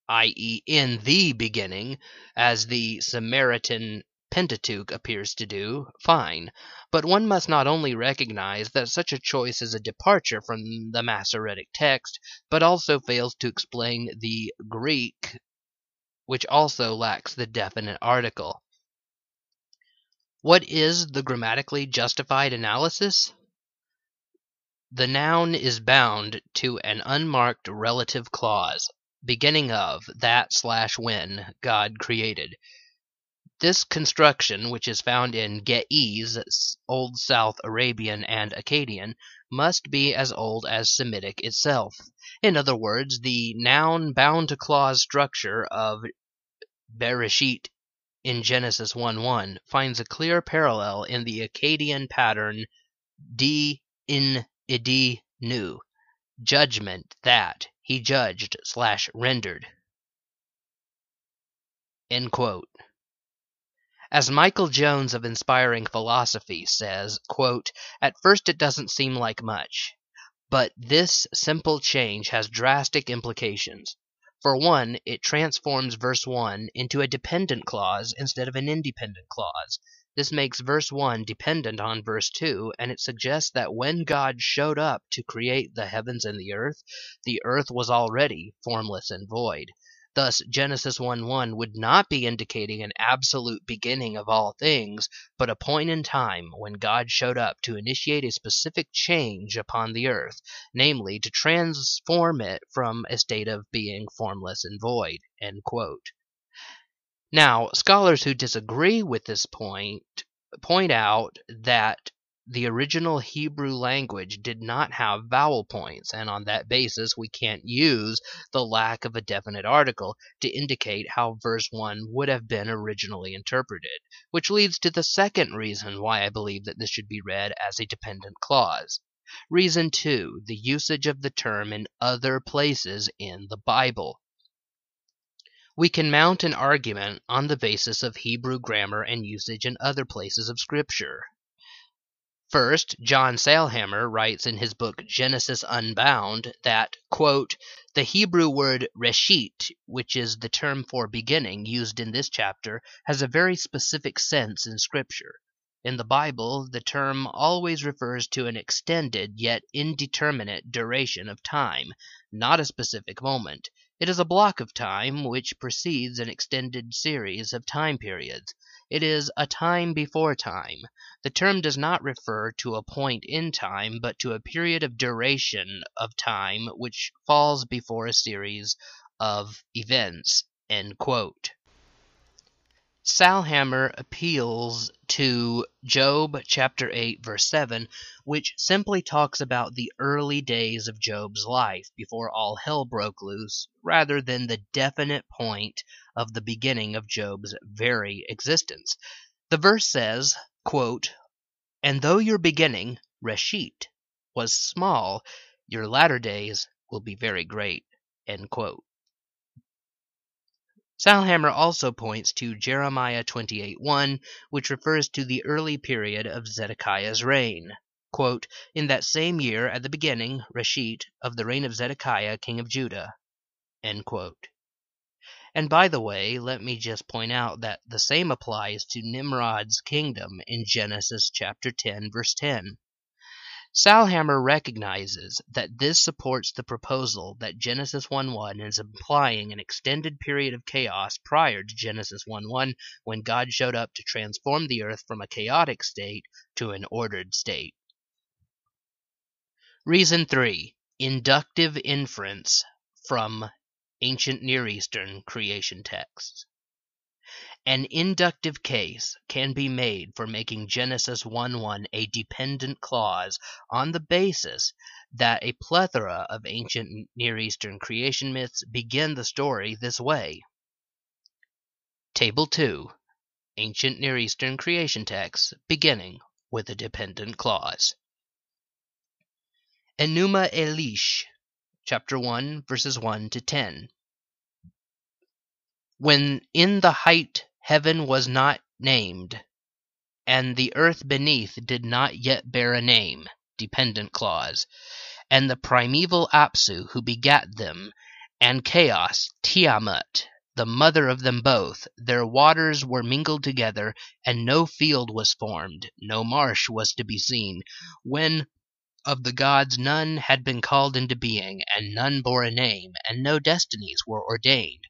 i.e., in the beginning, as the Samaritan Pentateuch appears to do, fine. But one must not only recognize that such a choice is a departure from the Masoretic text, but also fails to explain the Greek, which also lacks the definite article. What is the grammatically justified analysis? The noun is bound to an unmarked relative clause beginning of, that slash when God created. This construction, which is found in Ge'ez, Old South Arabian and Akkadian, must be as old as Semitic itself. In other words, the noun bound to clause structure of Bereshit in Genesis 1:1 finds a clear parallel in the Akkadian pattern D in idi nu, judgment that he judged slash rendered. End quote. As Michael Jones of Inspiring Philosophy says, quote, At first it doesn't seem like much, but this simple change has drastic implications. For one, it transforms verse 1 into a dependent clause instead of an independent clause. This makes verse 1 dependent on verse 2, and it suggests that when God showed up to create the heavens and the earth, the earth was already formless and void. Thus, Genesis 1 1 would not be indicating an absolute beginning of all things, but a point in time when God showed up to initiate a specific change upon the earth, namely, to transform it from a state of being formless and void. Now, scholars who disagree with this point point out that the original Hebrew language did not have vowel points, and on that basis we can't use the lack of a definite article to indicate how verse 1 would have been originally interpreted, which leads to the second reason why I believe that this should be read as a dependent clause. Reason 2 the usage of the term in other places in the Bible. We can mount an argument on the basis of Hebrew grammar and usage in other places of Scripture. First, John Sailhamer writes in his book Genesis Unbound that, quote, the Hebrew word reshit, which is the term for beginning used in this chapter, has a very specific sense in Scripture. In the Bible, the term always refers to an extended yet indeterminate duration of time, not a specific moment. It is a block of time which precedes an extended series of time periods. It is a time before time. The term does not refer to a point in time, but to a period of duration of time which falls before a series of events. Sailhamer appeals to Job chapter 8 verse 7 which simply talks about the early days of Job's life before all hell broke loose rather than the definite point of the beginning of Job's very existence. The verse says, quote, "And though your beginning, Reshit, was small, your latter days will be very great." Sailhamer also points to Jeremiah 28:1, which refers to the early period of Zedekiah's reign. Quote, In that same year, at the beginning, Reshit, of the reign of Zedekiah, king of Judah. And by the way, let me just point out that the same applies to Nimrod's kingdom in Genesis chapter 10, verse 10. Sailhamer recognizes that this supports the proposal that Genesis 1:1 is implying an extended period of chaos prior to Genesis 1:1 when God showed up to transform the earth from a chaotic state to an ordered state. Reason 3 Inductive inference from ancient Near Eastern creation texts. An inductive case can be made for making Genesis 1:1 a dependent clause on the basis that a plethora of ancient Near Eastern creation myths begin the story this way. Table 2 Ancient Near Eastern creation texts beginning with a dependent clause. Enuma Elish, chapter 1, verses 1 to 10. When in the height heaven was not named, and the earth beneath did not yet bear a name (dependent clause), and the primeval Apsu who begat them, and Chaos, Tiamat, the mother of them both, their waters were mingled together, and no field was formed, no marsh was to be seen, when of the gods none had been called into being, and none bore a name, and no destinies were ordained.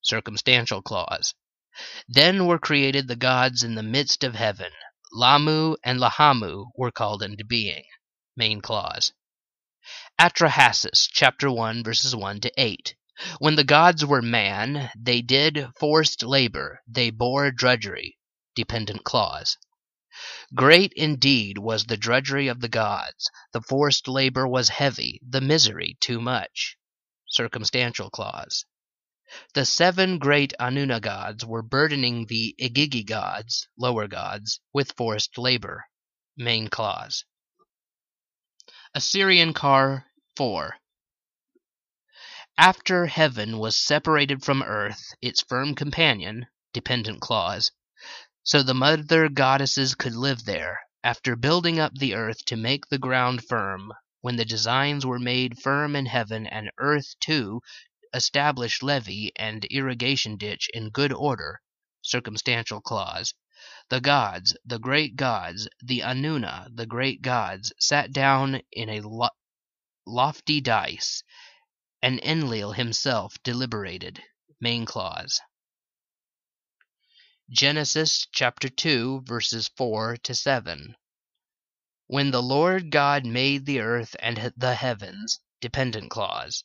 Circumstantial clause. Then were created the gods in the midst of heaven. Lahmu and Lahamu were called into being. Main clause. Atrahasis, chapter 1, verses 1 to 8. When the gods were man, they did forced labor, they bore drudgery. Dependent clause. Great indeed was the drudgery of the gods, the forced labor was heavy, the misery too much. Circumstantial clause. The seven great Anuna gods were burdening the Igigi gods, lower gods, with forced labor. Main clause. Assyrian KAR 4. After heaven was separated from earth, its firm companion, dependent clause, so the mother goddesses could live there, after building up the earth to make the ground firm, when the designs were made firm in heaven and earth too, establish levee and irrigation ditch in good order, circumstantial clause, the gods, the great gods, the Anuna, the great gods, sat down in a lo- lofty dais, and Enlil himself deliberated. Main clause. Genesis chapter 2 verses 4 to 7. When the Lord God made the earth and the heavens, dependent clause.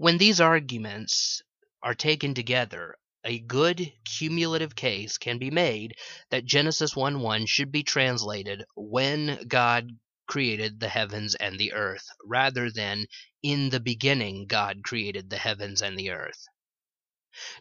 When these arguments are taken together, a good cumulative case can be made that Genesis 1 1 should be translated when God created the heavens and the earth, rather than in the beginning God created the heavens and the earth.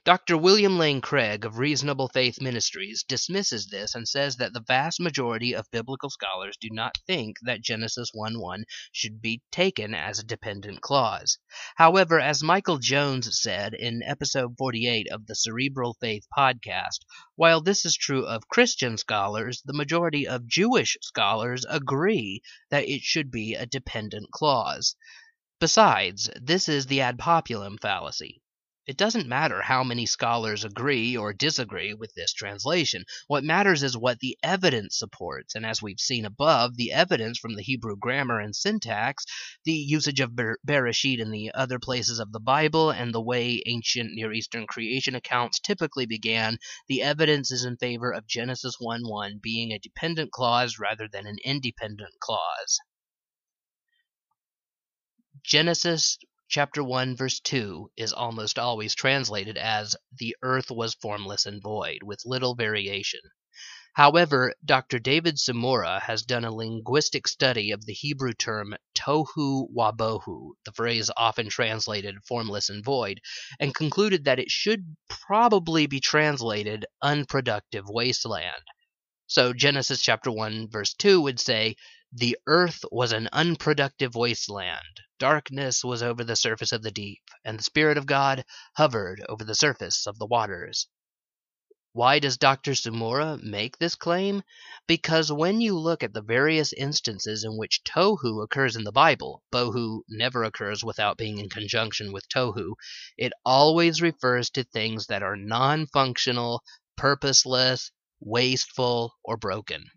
Dr. William Lane Craig of Reasonable Faith Ministries dismisses this and says that the vast majority of biblical scholars do not think that Genesis 1 1 should be taken as a dependent clause. However, as Michael Jones said in episode 48 of the Cerebral Faith podcast, while this is true of Christian scholars, the majority of Jewish scholars agree that it should be a dependent clause. Besides, this is the ad populum fallacy. It doesn't matter how many scholars agree or disagree with this translation. What matters is what the evidence supports, and as we've seen above, the evidence from the Hebrew grammar and syntax, the usage of Ber- Bereshit in the other places of the Bible, and the way ancient Near Eastern creation accounts typically began, the evidence is in favor of Genesis 1 1 being a dependent clause rather than an independent clause. Genesis chapter 1 verse 2 is almost always translated as the earth was formless and void with little variation however dr david Tsumura has done a linguistic study of the hebrew term tohu wabohu the phrase often translated formless and void and concluded that it should probably be translated unproductive wasteland so genesis chapter 1 verse 2 would say the earth was an unproductive wasteland. Darkness was over the surface of the deep, and the Spirit of God hovered over the surface of the waters. Why does Dr. Tsumura make this claim? Because when you look at the various instances in which tohu occurs in the Bible, bohu never occurs without being in conjunction with tohu, it always refers to things that are non functional, purposeless, wasteful, or broken.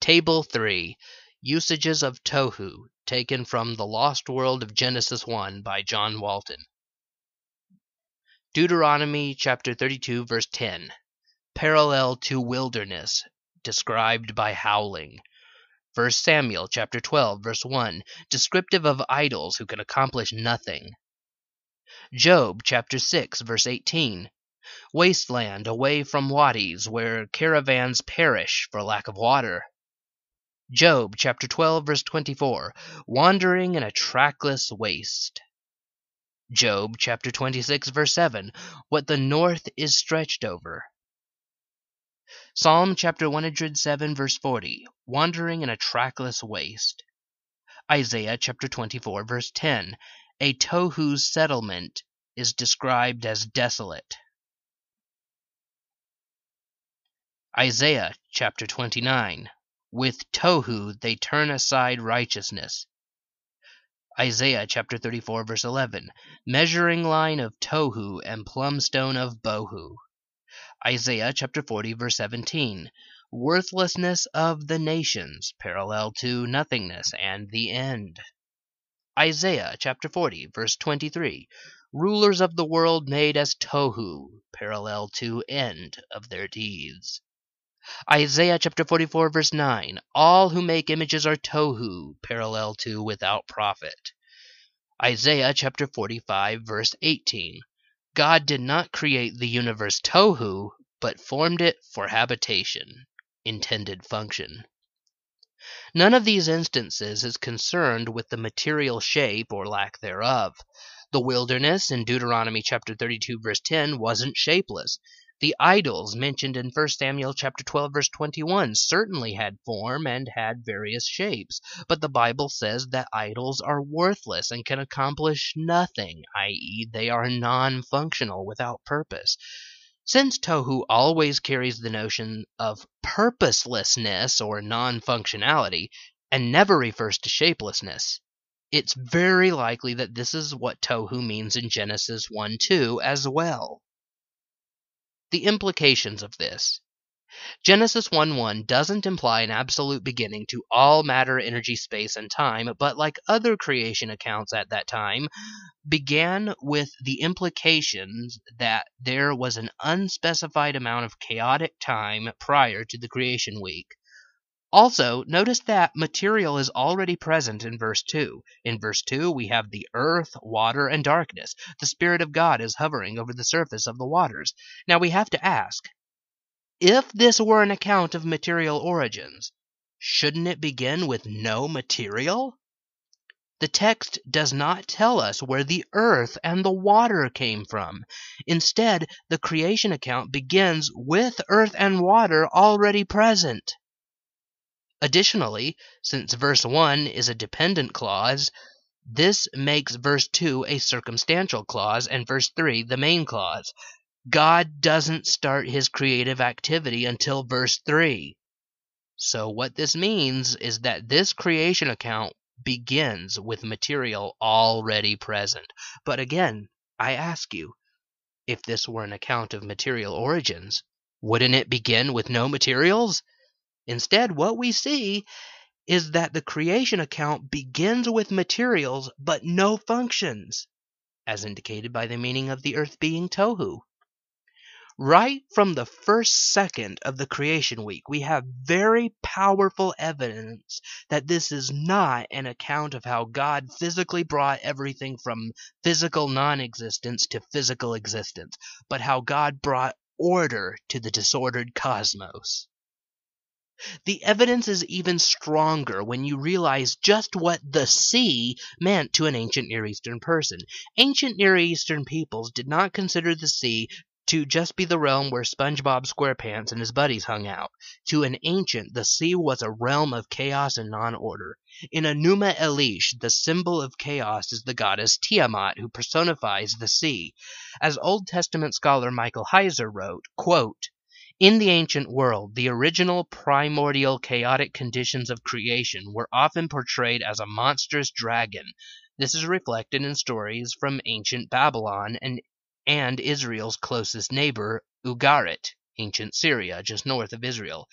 Table 3 Usages of Tohu, taken from The Lost World of Genesis 1 by John Walton. Deuteronomy chapter 32 verse 10. Parallel to wilderness, described by howling. 1 Samuel chapter 12 verse 1, descriptive of idols who can accomplish nothing. Job chapter 6 verse 18, wasteland away from wadis where caravans perish for lack of water. Job chapter 12 verse 24, wandering in a trackless waste. Job chapter 26 verse 7, what the north is stretched over. Psalm chapter 107 verse 40, wandering in a trackless waste. Isaiah chapter 24 verse 10, a tohu's settlement is described as desolate. Isaiah chapter 29 with tohu they turn aside righteousness. Isaiah chapter 34 verse 11, measuring line of Tohu and plumb stone of Bohu. Isaiah chapter 40 verse 17, worthlessness of the nations, parallel to nothingness and the end. Isaiah chapter 40 verse 23, rulers of the world made as Tohu, parallel to end of their deeds. Isaiah chapter 44, verse 9 All who make images are tohu, parallel to without profit. Isaiah chapter 45, verse 18 God did not create the universe tohu, but formed it for habitation, intended function. None of these instances is concerned with the material shape or lack thereof. The wilderness in Deuteronomy chapter 32 verse 10 wasn't shapeless. The idols mentioned in 1 Samuel chapter 12 verse 21 certainly had form and had various shapes, but the Bible says that idols are worthless and can accomplish nothing, i.e. they are non-functional without purpose. Since Tohu always carries the notion of purposelessness or non-functionality and never refers to shapelessness, it's very likely that this is what Tohu means in Genesis 1 2 as well. The implications of this. Genesis 1 1 doesn't imply an absolute beginning to all matter, energy, space, and time, but like other creation accounts at that time, began with the implications that there was an unspecified amount of chaotic time prior to the creation week. Also, notice that material is already present in verse 2. In verse 2, we have the earth, water, and darkness. The Spirit of God is hovering over the surface of the waters. Now we have to ask if this were an account of material origins, shouldn't it begin with no material? The text does not tell us where the earth and the water came from. Instead, the creation account begins with earth and water already present. Additionally, since verse 1 is a dependent clause, this makes verse 2 a circumstantial clause and verse 3 the main clause. God doesn't start his creative activity until verse 3. So, what this means is that this creation account begins with material already present. But again, I ask you, if this were an account of material origins, wouldn't it begin with no materials? Instead, what we see is that the creation account begins with materials but no functions, as indicated by the meaning of the earth being tohu. Right from the first second of the creation week, we have very powerful evidence that this is not an account of how God physically brought everything from physical non existence to physical existence, but how God brought order to the disordered cosmos. The evidence is even stronger when you realize just what the sea meant to an ancient Near Eastern person. Ancient Near Eastern peoples did not consider the sea to just be the realm where SpongeBob SquarePants and his buddies hung out. To an ancient, the sea was a realm of chaos and non-order. In Enuma Elish, the symbol of chaos is the goddess Tiamat, who personifies the sea. As Old Testament scholar Michael Heiser wrote, quote, in the ancient world, the original primordial chaotic conditions of creation were often portrayed as a monstrous dragon. This is reflected in stories from ancient Babylon and, and Israel's closest neighbor, Ugarit, ancient Syria, just north of Israel.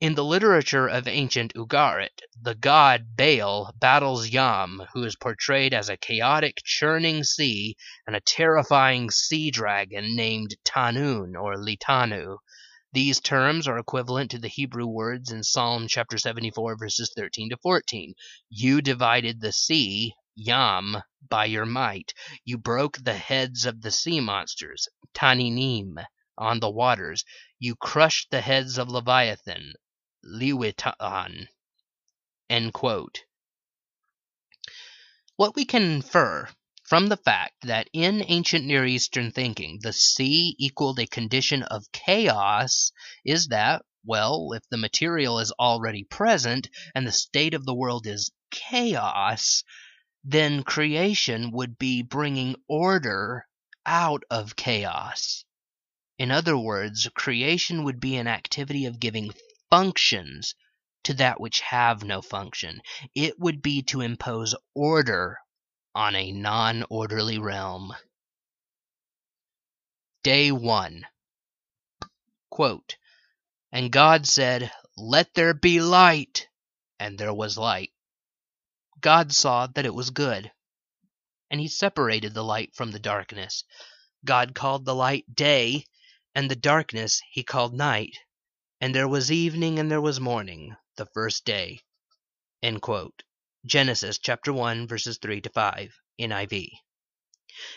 In the literature of ancient Ugarit, the god Baal battles Yam, who is portrayed as a chaotic, churning sea and a terrifying sea dragon named Tanun or Litanu. These terms are equivalent to the Hebrew words in Psalm chapter 74 verses 13 to 14. You divided the sea, Yam, by your might. You broke the heads of the sea monsters, Taninim, on the waters. You crushed the heads of Leviathan, Lewiatan. End quote. What we can infer from the fact that in ancient Near Eastern thinking the sea equaled a condition of chaos is that, well, if the material is already present and the state of the world is chaos, then creation would be bringing order out of chaos. In other words, creation would be an activity of giving functions to that which have no function. It would be to impose order on a non orderly realm. Day 1 Quote, And God said, Let there be light! And there was light. God saw that it was good. And he separated the light from the darkness. God called the light day, and the darkness he called night. And there was evening and there was morning, the first day. Genesis chapter 1 verses 3 to 5 NIV.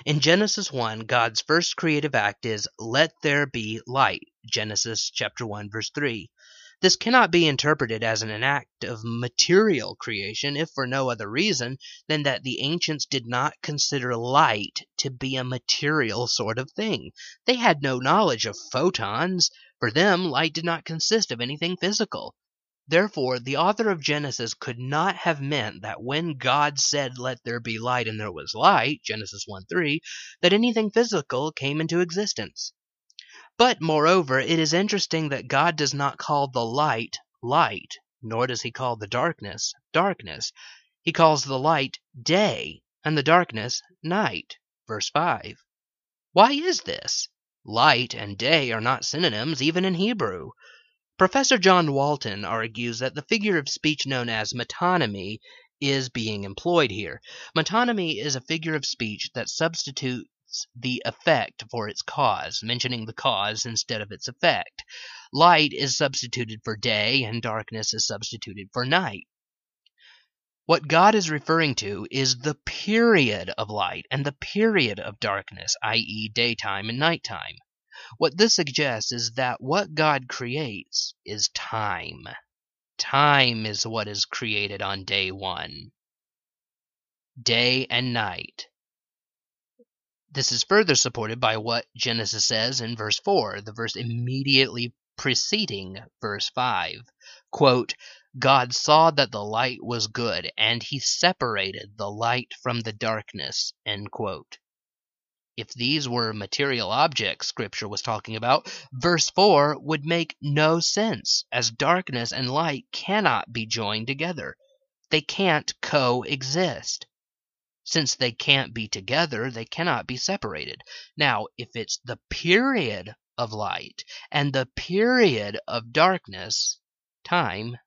In Genesis 1, God's first creative act is let there be light. Genesis chapter 1 verse 3. This cannot be interpreted as an act of material creation, if for no other reason than that the ancients did not consider light to be a material sort of thing. They had no knowledge of photons. For them, light did not consist of anything physical. Therefore, the author of Genesis could not have meant that when God said, Let there be light, and there was light, Genesis 1 3, that anything physical came into existence. But, moreover, it is interesting that God does not call the light light, nor does he call the darkness darkness. He calls the light day, and the darkness night. Verse 5. Why is this? Light and day are not synonyms, even in Hebrew. Professor John Walton argues that the figure of speech known as metonymy is being employed here. Metonymy is a figure of speech that substitutes the effect for its cause, mentioning the cause instead of its effect. Light is substituted for day, and darkness is substituted for night. What God is referring to is the period of light and the period of darkness, i.e., daytime and nighttime. What this suggests is that what God creates is time. Time is what is created on day one. Day and night. This is further supported by what Genesis says in verse 4, the verse immediately preceding verse 5. Quote, God saw that the light was good, and he separated the light from the darkness. End quote. If these were material objects Scripture was talking about, verse 4 would make no sense, as darkness and light cannot be joined together. They can't coexist. Since they can't be together, they cannot be separated. Now, if it's the period of light and the period of darkness, time,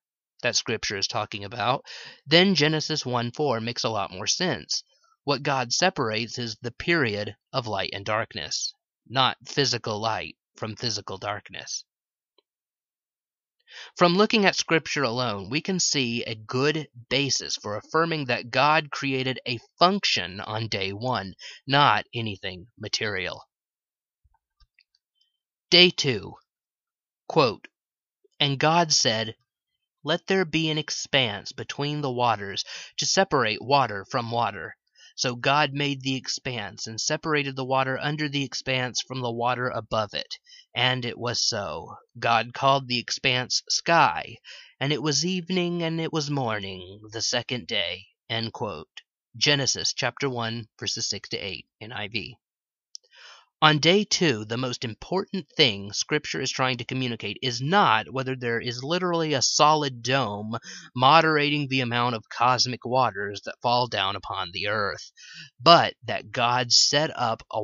that Scripture is talking about, then Genesis 1 4 makes a lot more sense. What God separates is the period of light and darkness, not physical light from physical darkness. From looking at Scripture alone, we can see a good basis for affirming that God created a function on day one, not anything material. Day 2. Quote, and God said, Let there be an expanse between the waters to separate water from water. So God made the expanse, and separated the water under the expanse from the water above it. And it was so. God called the expanse sky. And it was evening, and it was morning, the second day. Genesis chapter 1, verses 6 to 8, NIV. On day two, the most important thing Scripture is trying to communicate is not whether there is literally a solid dome moderating the amount of cosmic waters that fall down upon the earth, but that God set up a,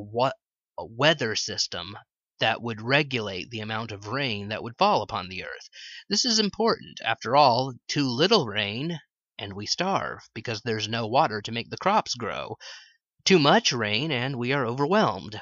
a weather system that would regulate the amount of rain that would fall upon the earth. This is important. After all, too little rain, and we starve because there's no water to make the crops grow. Too much rain, and we are overwhelmed.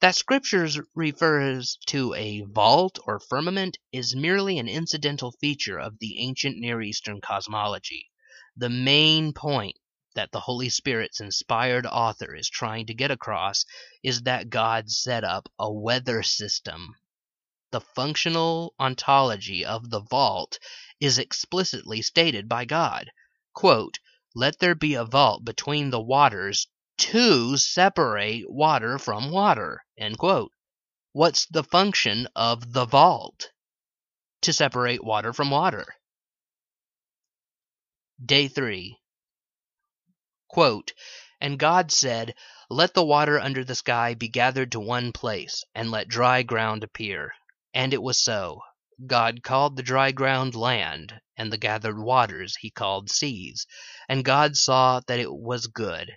That Scriptures refers to a vault or firmament is merely an incidental feature of the ancient Near Eastern cosmology. The main point that the Holy Spirit's inspired author is trying to get across is that God set up a weather system. The functional ontology of the vault is explicitly stated by God. Quote, Let there be a vault between the waters to separate water from water. End quote. What's the function of the vault? To separate water from water. Day 3. Quote, and God said, Let the water under the sky be gathered to one place, and let dry ground appear. And it was so. God called the dry ground land, and the gathered waters he called seas. And God saw that it was good.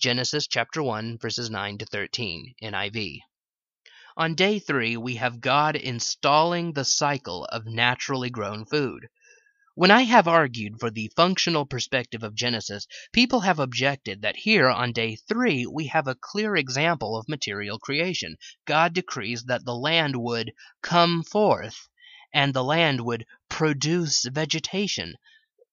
Genesis chapter 1, verses 9 to 13, NIV. On day three, we have God installing the cycle of naturally grown food. When I have argued for the functional perspective of Genesis, people have objected that here on day three we have a clear example of material creation. God decrees that the land would come forth and the land would produce vegetation.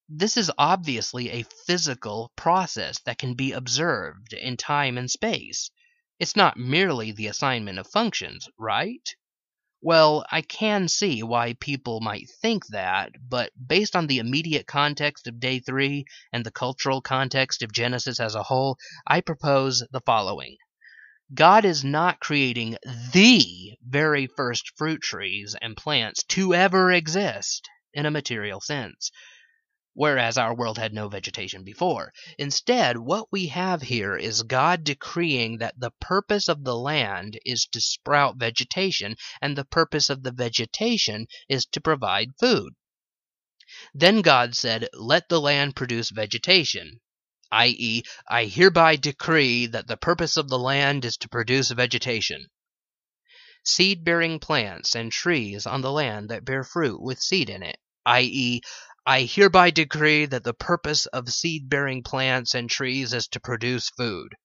This is obviously a physical process that can be observed in time and space. It's not merely the assignment of functions, right? Well, I can see why people might think that, but based on the immediate context of day three and the cultural context of Genesis as a whole, I propose the following. God is not creating the very first fruit trees and plants to ever exist in a material sense whereas our world had no vegetation before. Instead, what we have here is God decreeing that the purpose of the land is to sprout vegetation, and the purpose of the vegetation is to provide food. Then God said, Let the land produce vegetation, i.e., I hereby decree that the purpose of the land is to produce vegetation. Seed bearing plants and trees on the land that bear fruit with seed in it, i.e., I hereby decree that the purpose of seed bearing plants and trees is to produce food,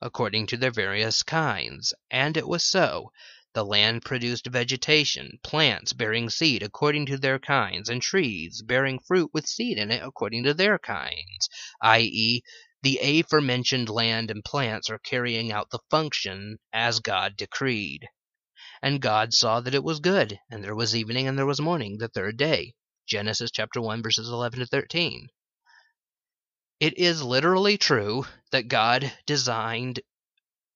according to their various kinds. And it was so. The land produced vegetation, plants bearing seed according to their kinds, and trees bearing fruit with seed in it according to their kinds, i.e., the aforementioned land and plants are carrying out the function as God decreed. And God saw that it was good, and there was evening and there was morning, the third day. Genesis chapter 1 verses 11 to 13. It is literally true that God designed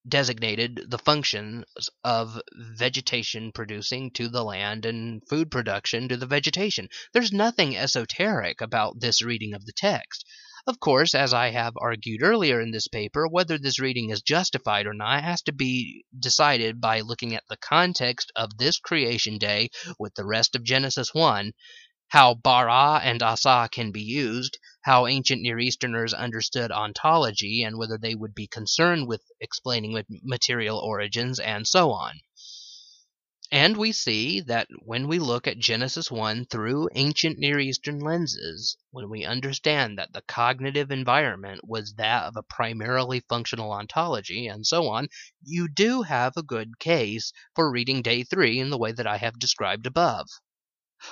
designated the functions of vegetation producing to the land and food production to the vegetation. There's nothing esoteric about this reading of the text. Of course, as I have argued earlier in this paper, whether this reading is justified or not has to be decided by looking at the context of this creation day with the rest of Genesis 1 how bara and asa can be used, how ancient Near Easterners understood ontology, and whether they would be concerned with explaining material origins, and so on. And we see that when we look at Genesis 1 through ancient Near Eastern lenses, when we understand that the cognitive environment was that of a primarily functional ontology, and so on, you do have a good case for reading day 3 in the way that I have described above.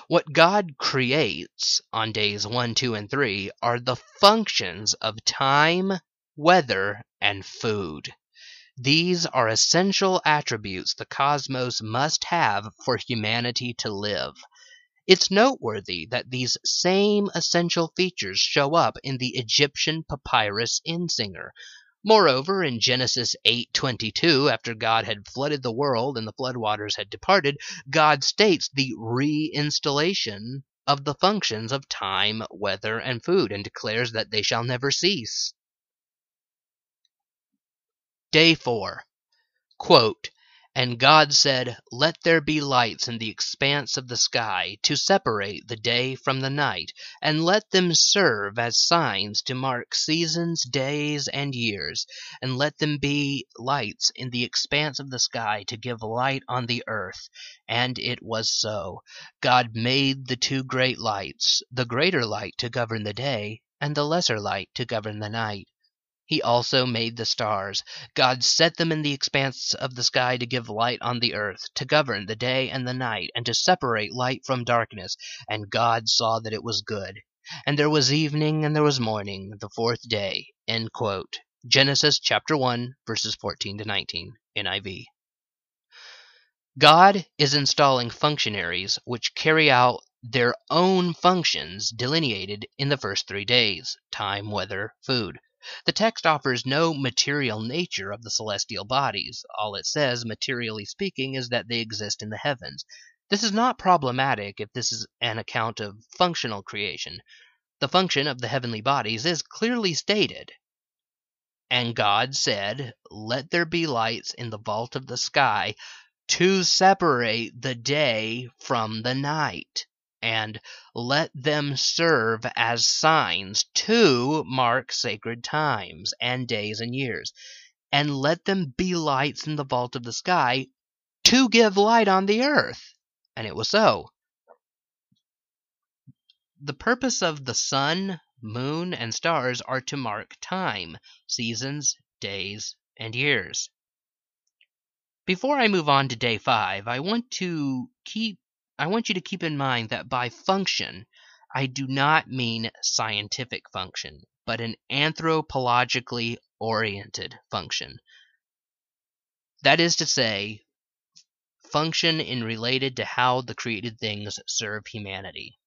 What God creates on days 1, 2, and 3 are the functions of time, weather, and food. These are essential attributes the cosmos must have for humanity to live. It's noteworthy that these same essential features show up in the Egyptian papyrus Insinger, Moreover, in Genesis 8:22, after God had flooded the world and the floodwaters had departed, God states the reinstallation of the functions of time, weather, and food and declares that they shall never cease. Day 4. Quote, and God said, Let there be lights in the expanse of the sky, to separate the day from the night, and let them serve as signs to mark seasons, days, and years, and let them be lights in the expanse of the sky to give light on the earth. And it was so. God made the two great lights, the greater light to govern the day, and the lesser light to govern the night. He also made the stars. God set them in the expanse of the sky to give light on the earth, to govern the day and the night, and to separate light from darkness. And God saw that it was good. And there was evening and there was morning, the fourth day. Genesis chapter 1, verses 14 to 19, NIV. God is installing functionaries which carry out their own functions delineated in the first three days time, weather, food. The text offers no material nature of the celestial bodies. All it says, materially speaking, is that they exist in the heavens. This is not problematic if this is an account of functional creation. The function of the heavenly bodies is clearly stated. And God said, Let there be lights in the vault of the sky to separate the day from the night, and let them serve as signs to mark sacred times and days and years, and let them be lights in the vault of the sky to give light on the earth. And it was so. The purpose of the sun, moon, and stars are to mark time, seasons, days, and years. Before I move on to day 5, I want to keep I want you to keep in mind that by function, I do not mean scientific function, but an anthropologically oriented function. That is to say, function in related to how the created things serve humanity.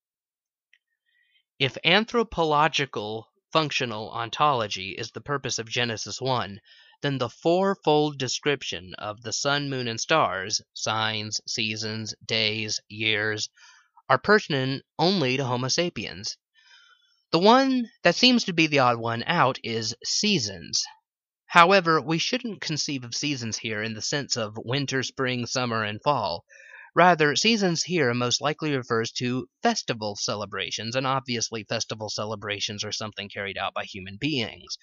If anthropological functional ontology is the purpose of Genesis 1, then the fourfold description of the sun, moon, and stars signs, seasons, days, years are pertinent only to Homo sapiens. The one that seems to be the odd one out is seasons. However, we shouldn't conceive of seasons here in the sense of winter, spring, summer, and fall. Rather, seasons here most likely refers to festival celebrations, and obviously festival celebrations are something carried out by human beings.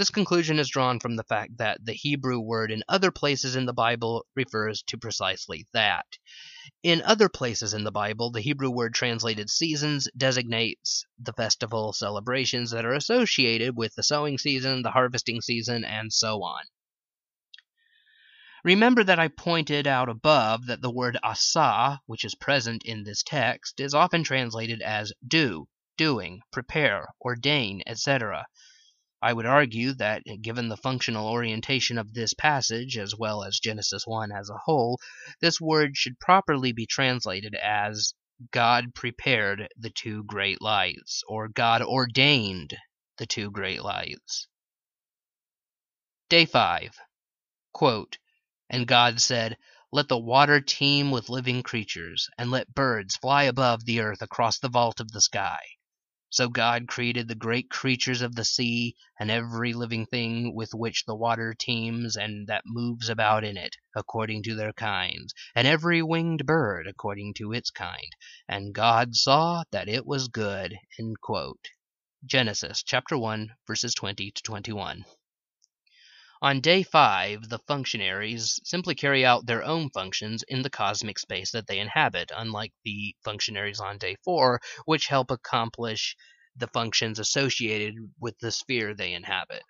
This conclusion is drawn from the fact that the Hebrew word in other places in the Bible refers to precisely that. In other places in the Bible, the Hebrew word translated seasons designates the festival celebrations that are associated with the sowing season, the harvesting season, and so on. Remember that I pointed out above that the word asa, which is present in this text, is often translated as do, doing, prepare, ordain, etc. I would argue that, eh, given the functional orientation of this passage, as well as Genesis 1 as a whole, this word should properly be translated as God prepared the two great lights, or God ordained the two great lights. Day 5. Quote, and God said, Let the water teem with living creatures, and let birds fly above the earth across the vault of the sky. So God created the great creatures of the sea, and every living thing with which the water teems and that moves about in it, according to their kinds, and every winged bird according to its kind. And God saw that it was good. Genesis chapter 1, verses 20 to 21. On day 5, the functionaries simply carry out their own functions in the cosmic space that they inhabit, unlike the functionaries on day 4, which help accomplish the functions associated with the sphere they inhabit.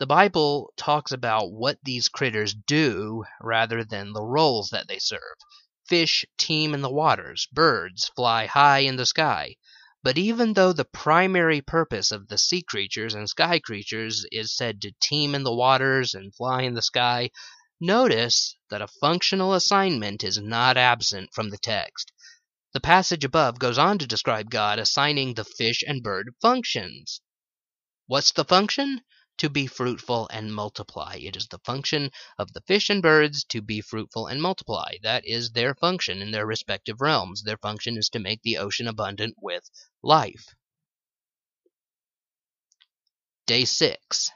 The Bible talks about what these critters do rather than the roles that they serve. Fish teem in the waters, birds fly high in the sky. But even though the primary purpose of the sea creatures and sky creatures is said to teem in the waters and fly in the sky, notice that a functional assignment is not absent from the text. The passage above goes on to describe God assigning the fish and bird functions. What's the function? To be fruitful and multiply. It is the function of the fish and birds to be fruitful and multiply. That is their function in their respective realms. Their function is to make the ocean abundant with life. Day 6.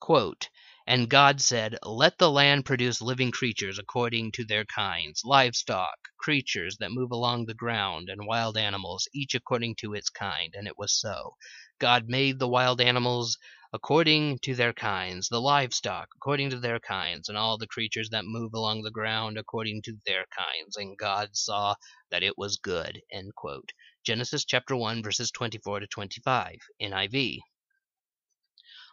Quote, and God said, Let the land produce living creatures according to their kinds, livestock, creatures that move along the ground, and wild animals, each according to its kind. And it was so. God made the wild animals according to their kinds, the livestock according to their kinds, and all the creatures that move along the ground according to their kinds. And God saw that it was good. Genesis chapter 1, verses 24 to 25, NIV.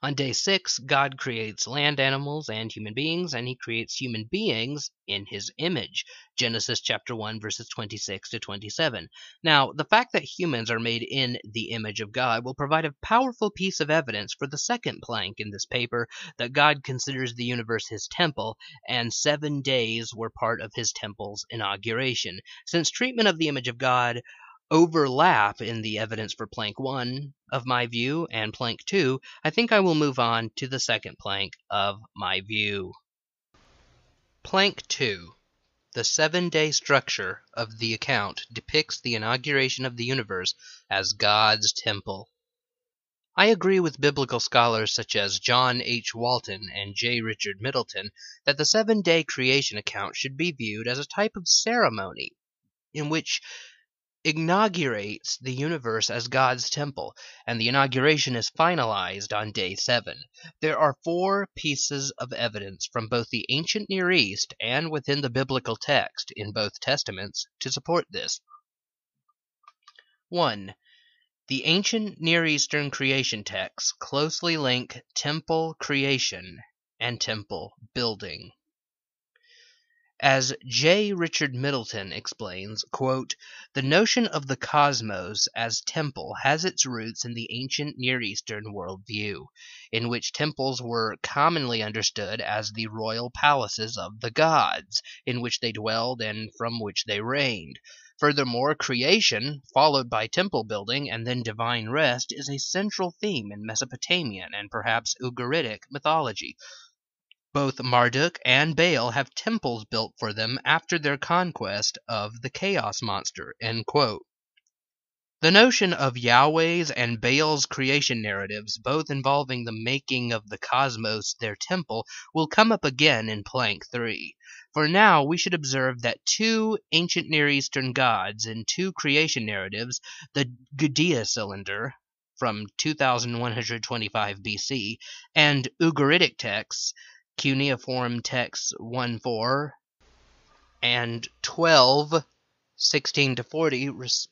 On day six, God creates land animals and human beings, and he creates human beings in his image. Genesis chapter 1, verses 26 to 27. Now, the fact that humans are made in the image of God will provide a powerful piece of evidence for the second plank in this paper that God considers the universe his temple, and seven days were part of his temple's inauguration. Since treatment of the image of God overlap in the evidence for plank 1 of my view and plank 2, I think I will move on to the second plank of my view. Plank 2 The seven day structure of the account depicts the inauguration of the universe as God's temple. I agree with biblical scholars such as John H. Walton and J. Richard Middleton that the seven day creation account should be viewed as a type of ceremony in which inaugurates the universe as God's temple, and the inauguration is finalized on day seven. There are four pieces of evidence from both the ancient Near East and within the biblical text in both testaments to support this. 1. The ancient Near Eastern creation texts closely link temple creation and temple building. As J. Richard Middleton explains, quote, "The notion of the cosmos as temple has its roots in the ancient Near Eastern world view, in which temples were commonly understood as the royal palaces of the gods, in which they dwelled and from which they reigned. Furthermore, creation, followed by temple building and then divine rest, is a central theme in Mesopotamian and perhaps Ugaritic mythology. Both Marduk and Baal have temples built for them after their conquest of the Chaos Monster. The notion of Yahweh's and Baal's creation narratives, both involving the making of the cosmos their temple, will come up again in Plank 3. For now we should observe that two ancient Near Eastern gods in two creation narratives, the Gudea cylinder from 2125 BC and Ugaritic texts, cuneiform texts 1 4 and 12 16 to 40 res-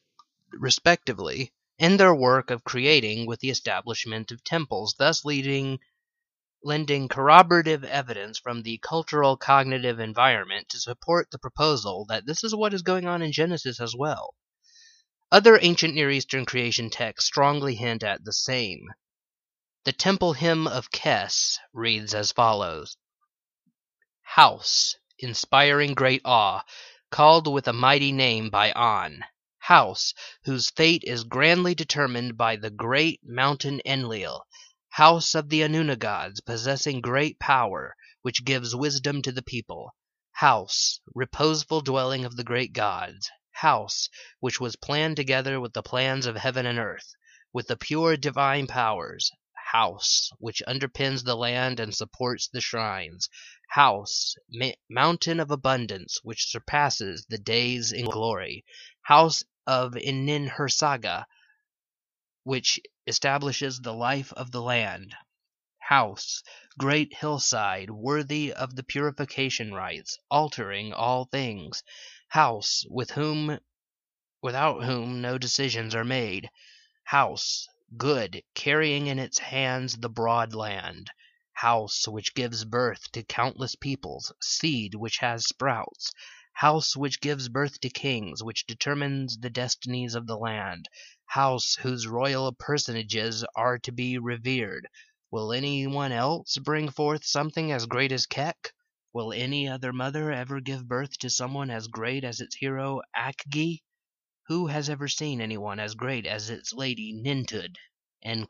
respectively in their work of creating with the establishment of temples thus leading lending corroborative evidence from the cultural cognitive environment to support the proposal that this is what is going on in Genesis as well. Other ancient Near Eastern creation texts strongly hint at the same. The temple hymn of Kesh reads as follows House, inspiring great awe, called with a mighty name by An, House, whose fate is grandly determined by the great mountain Enlil. House of the Anuna gods, possessing great power, which gives wisdom to the people. House, reposeful dwelling of the great gods. House, which was planned together with the plans of heaven and earth, with the pure divine powers house, which underpins the land and supports the shrines. House, ma- mountain of abundance, which surpasses the days in glory. House of Ninhursag, which establishes the life of the land. House, great hillside, worthy of the purification rites, altering all things. House, with whom without whom no decisions are made. House, good, carrying in its hands the broad land. House which gives birth to countless peoples, seed which has sprouts. House which gives birth to kings, which determines the destinies of the land. House whose royal personages are to be revered. Will any one else bring forth something as great as Kesh? Will any other mother ever give birth to someone as great as its hero Ashgi? Who has ever seen anyone as great as its lady Nintud? In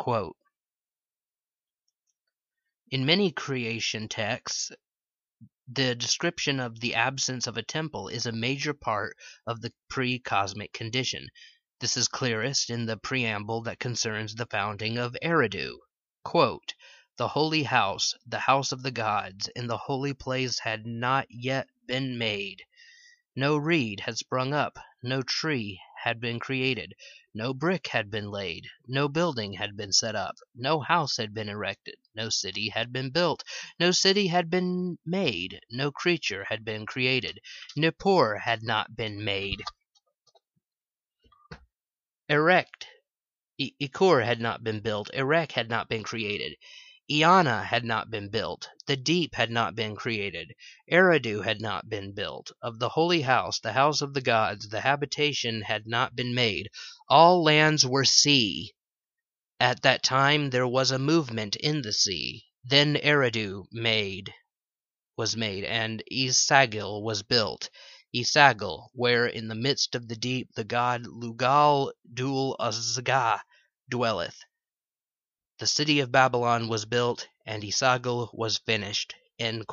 many creation texts, the description of the absence of a temple is a major part of the pre cosmic condition. This is clearest in the preamble that concerns the founding of Eridu. The holy house, the house of the gods, in the holy place had not yet been made. No reed had sprung up, no tree had been created, no brick had been laid, no building had been set up, no house had been erected, no city had been built, no city had been made, no creature had been created, Nippur had not been made. Erect, Ekur had not been built, Erech had not been created. Eanna had not been built, the deep had not been created, Eridu had not been built, of the holy house, the house of the gods, the habitation had not been made, all lands were sea. At that time there was a movement in the sea. Then Eridu made was made, and Esagil was built. Esagil, where in the midst of the deep the god Lugal Dul Azga dwelleth. The city of Babylon was built, and Esagil was finished. Then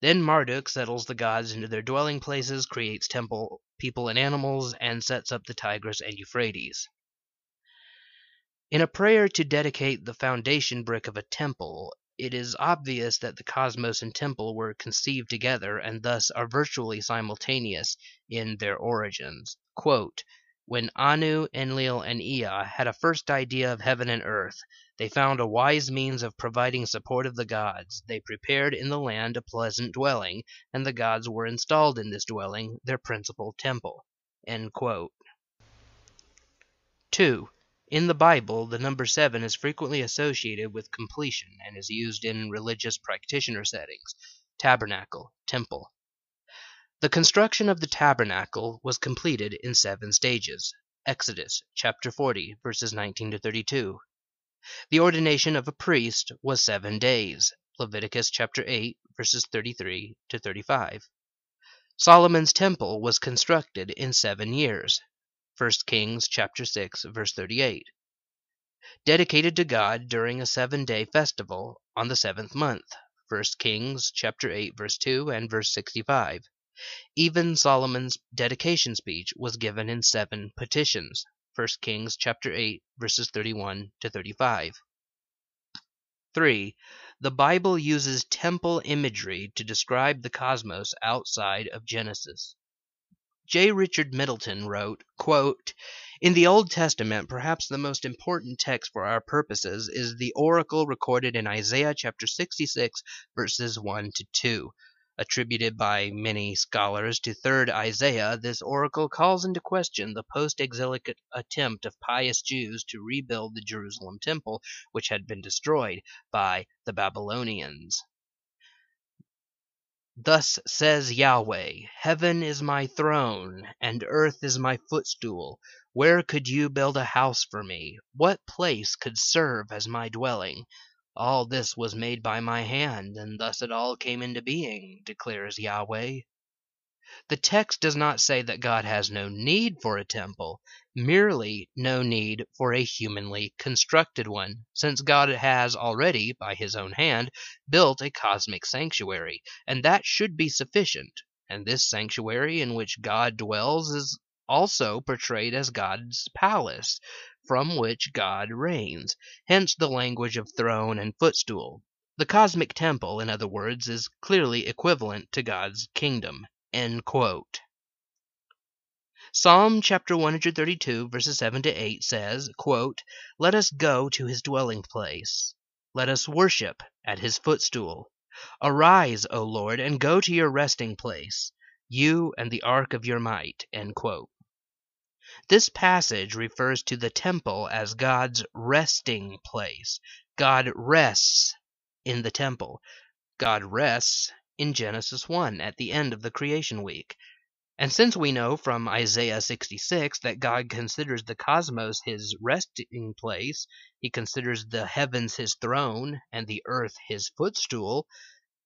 Marduk settles the gods into their dwelling places, creates temple, people, and animals, and sets up the Tigris and Euphrates. In a prayer to dedicate the foundation brick of a temple, it is obvious that the cosmos and temple were conceived together and thus are virtually simultaneous in their origins. Quote, when Anu, Enlil, and Ea had a first idea of heaven and earth, they found a wise means of providing support of the gods. They prepared in the land a pleasant dwelling, and the gods were installed in this dwelling, their principal temple. 2. In the Bible, the number seven is frequently associated with completion and is used in religious practitioner settings tabernacle, temple. The construction of the tabernacle was completed in seven stages. Exodus chapter 40 verses 19 to 32. The ordination of a priest was 7 days. Leviticus chapter 8 verses 33 to 35. Solomon's temple was constructed in 7 years. 1 Kings chapter 6 verse 38. Dedicated to God during a 7-day festival on the 7th month. 1 Kings chapter 8 verse 2 and verse 65. Even Solomon's dedication speech was given in 7 petitions. 1 Kings chapter 8 verses 31 to 35. 3. The Bible uses temple imagery to describe the cosmos outside of Genesis. J. Richard Middleton wrote, In the Old Testament, perhaps the most important text for our purposes is the oracle recorded in Isaiah chapter 66, verses 1 to 2. Attributed by many scholars to 3rd Isaiah, this oracle calls into question the post exilic attempt of pious Jews to rebuild the Jerusalem temple, which had been destroyed by the Babylonians. Thus says Yahweh, Heaven is my throne, and earth is my footstool. Where could you build a house for me? What place could serve as my dwelling? All this was made by my hand, and thus it all came into being, declares Yahweh. The text does not say that God has no need for a temple, merely no need for a humanly constructed one, since God has already, by his own hand, built a cosmic sanctuary, and that should be sufficient, and this sanctuary in which God dwells is also portrayed as God's palace, from which God reigns, hence the language of throne and footstool. The cosmic temple, in other words, is clearly equivalent to God's kingdom. Psalm chapter 132, verses 7 to 8 says, quote, Let us go to his dwelling place. Let us worship at his footstool. Arise, O Lord, and go to your resting place, you and the ark of your might. This passage refers to the temple as God's resting place. God rests in the temple. God rests in Genesis 1 at the end of the creation week. And since we know from Isaiah 66 that God considers the cosmos his resting place, he considers the heavens his throne and the earth his footstool,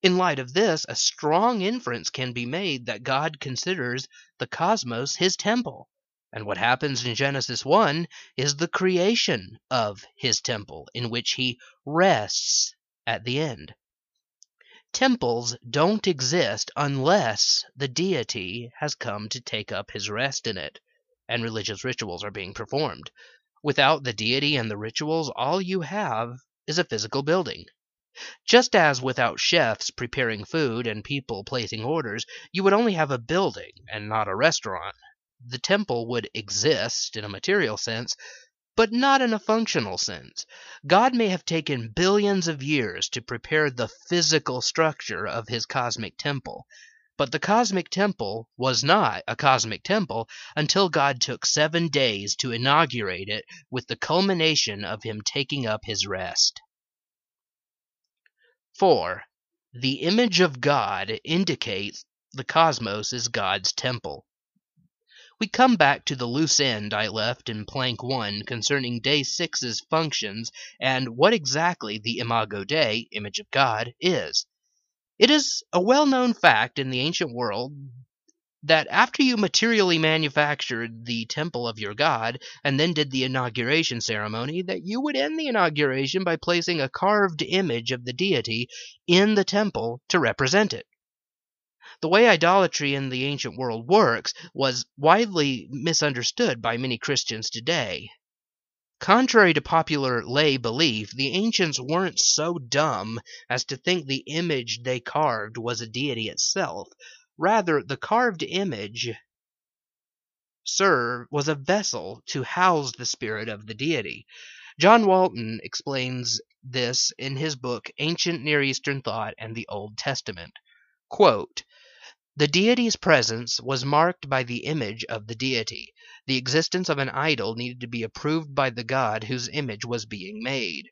in light of this, a strong inference can be made that God considers the cosmos his temple. And what happens in Genesis 1 is the creation of his temple, in which he rests at the end. Temples don't exist unless the deity has come to take up his rest in it, and religious rituals are being performed. Without the deity and the rituals, all you have is a physical building. Just as without chefs preparing food and people placing orders, you would only have a building and not a restaurant. The temple would exist in a material sense, but not in a functional sense. God may have taken billions of years to prepare the physical structure of his cosmic temple, but the cosmic temple was not a cosmic temple until God took seven days to inaugurate it with the culmination of him taking up his rest. 4. The image of God indicates the cosmos is God's temple. We come back to the loose end I left in Plank 1 concerning Day 6's functions and what exactly the Imago Dei, image of God, is. It is a well known fact in the ancient world that after you materially manufactured the temple of your god and then did the inauguration ceremony, that you would end the inauguration by placing a carved image of the deity in the temple to represent it. The way idolatry in the ancient world works was widely misunderstood by many Christians today. Contrary to popular lay belief, the ancients weren't so dumb as to think the image they carved was a deity itself. Rather, the carved image served was a vessel to house the spirit of the deity. John Walton explains this in his book Ancient Near Eastern Thought and the Old Testament. Quote, the deity's presence was marked by the image of the deity. The existence of an idol needed to be approved by the god whose image was being made.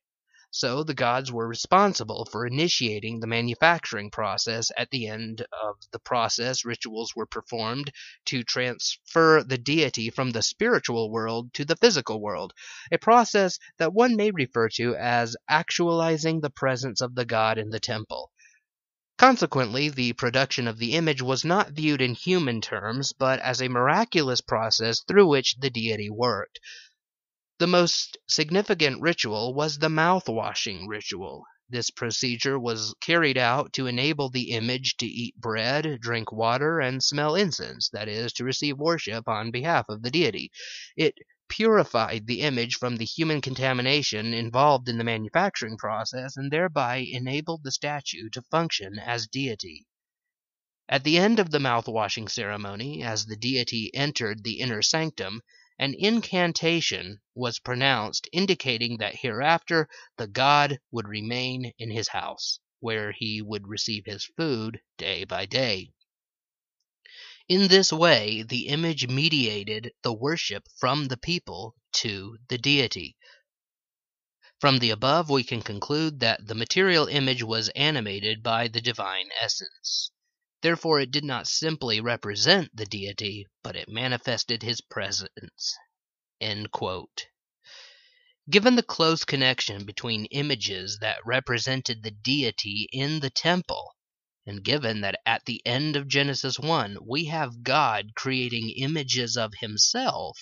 So the gods were responsible for initiating the manufacturing process. At the end of the process, rituals were performed to transfer the deity from the spiritual world to the physical world, a process that one may refer to as actualizing the presence of the god in the temple. Consequently, the production of the image was not viewed in human terms, but as a miraculous process through which the deity worked. The most significant ritual was the mouth washing ritual. This procedure was carried out to enable the image to eat bread, drink water, and smell incense, that is, to receive worship on behalf of the deity. It purified the image from the human contamination involved in the manufacturing process and thereby enabled the statue to function as deity. At the end of the mouth washing ceremony, as the deity entered the inner sanctum, an incantation was pronounced indicating that hereafter the god would remain in his house, where he would receive his food day by day. In this way, the image mediated the worship from the people to the deity. From the above, we can conclude that the material image was animated by the divine essence. Therefore, it did not simply represent the deity, but it manifested his presence. Given the close connection between images that represented the deity in the temple and given that at the end of Genesis 1 we have God creating images of himself,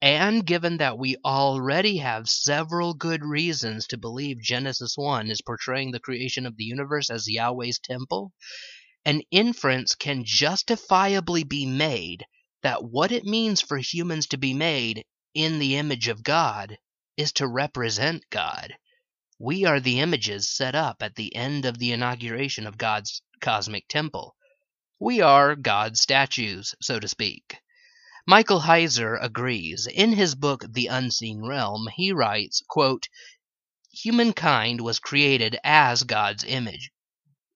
and given that we already have several good reasons to believe Genesis 1 is portraying the creation of the universe as Yahweh's temple, an inference can justifiably be made that what it means for humans to be made in the image of God is to represent God. We are the images set up at the end of the inauguration of God's cosmic temple. We are God's statues, so to speak. Michael Heiser agrees. In his book The Unseen Realm, he writes, quote, Humankind was created as God's image.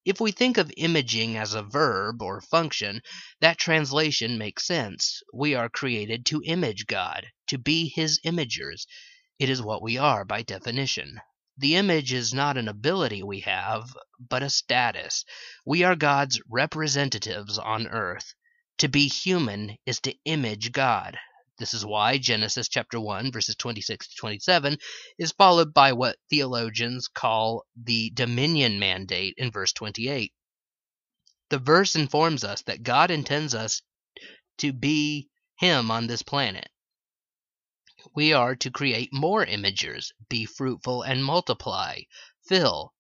If we think of imaging as a verb or function, that translation makes sense. We are created to image God, to be His imagers. It is what we are by definition. The image is not an ability we have, but a status. We are God's representatives on earth. To be human is to image God. This is why Genesis chapter 1 verses 26 to 27 is followed by what theologians call the dominion mandate in verse 28. The verse informs us that God intends us to be him on this planet. We are to create more imagers, be fruitful and multiply, fill,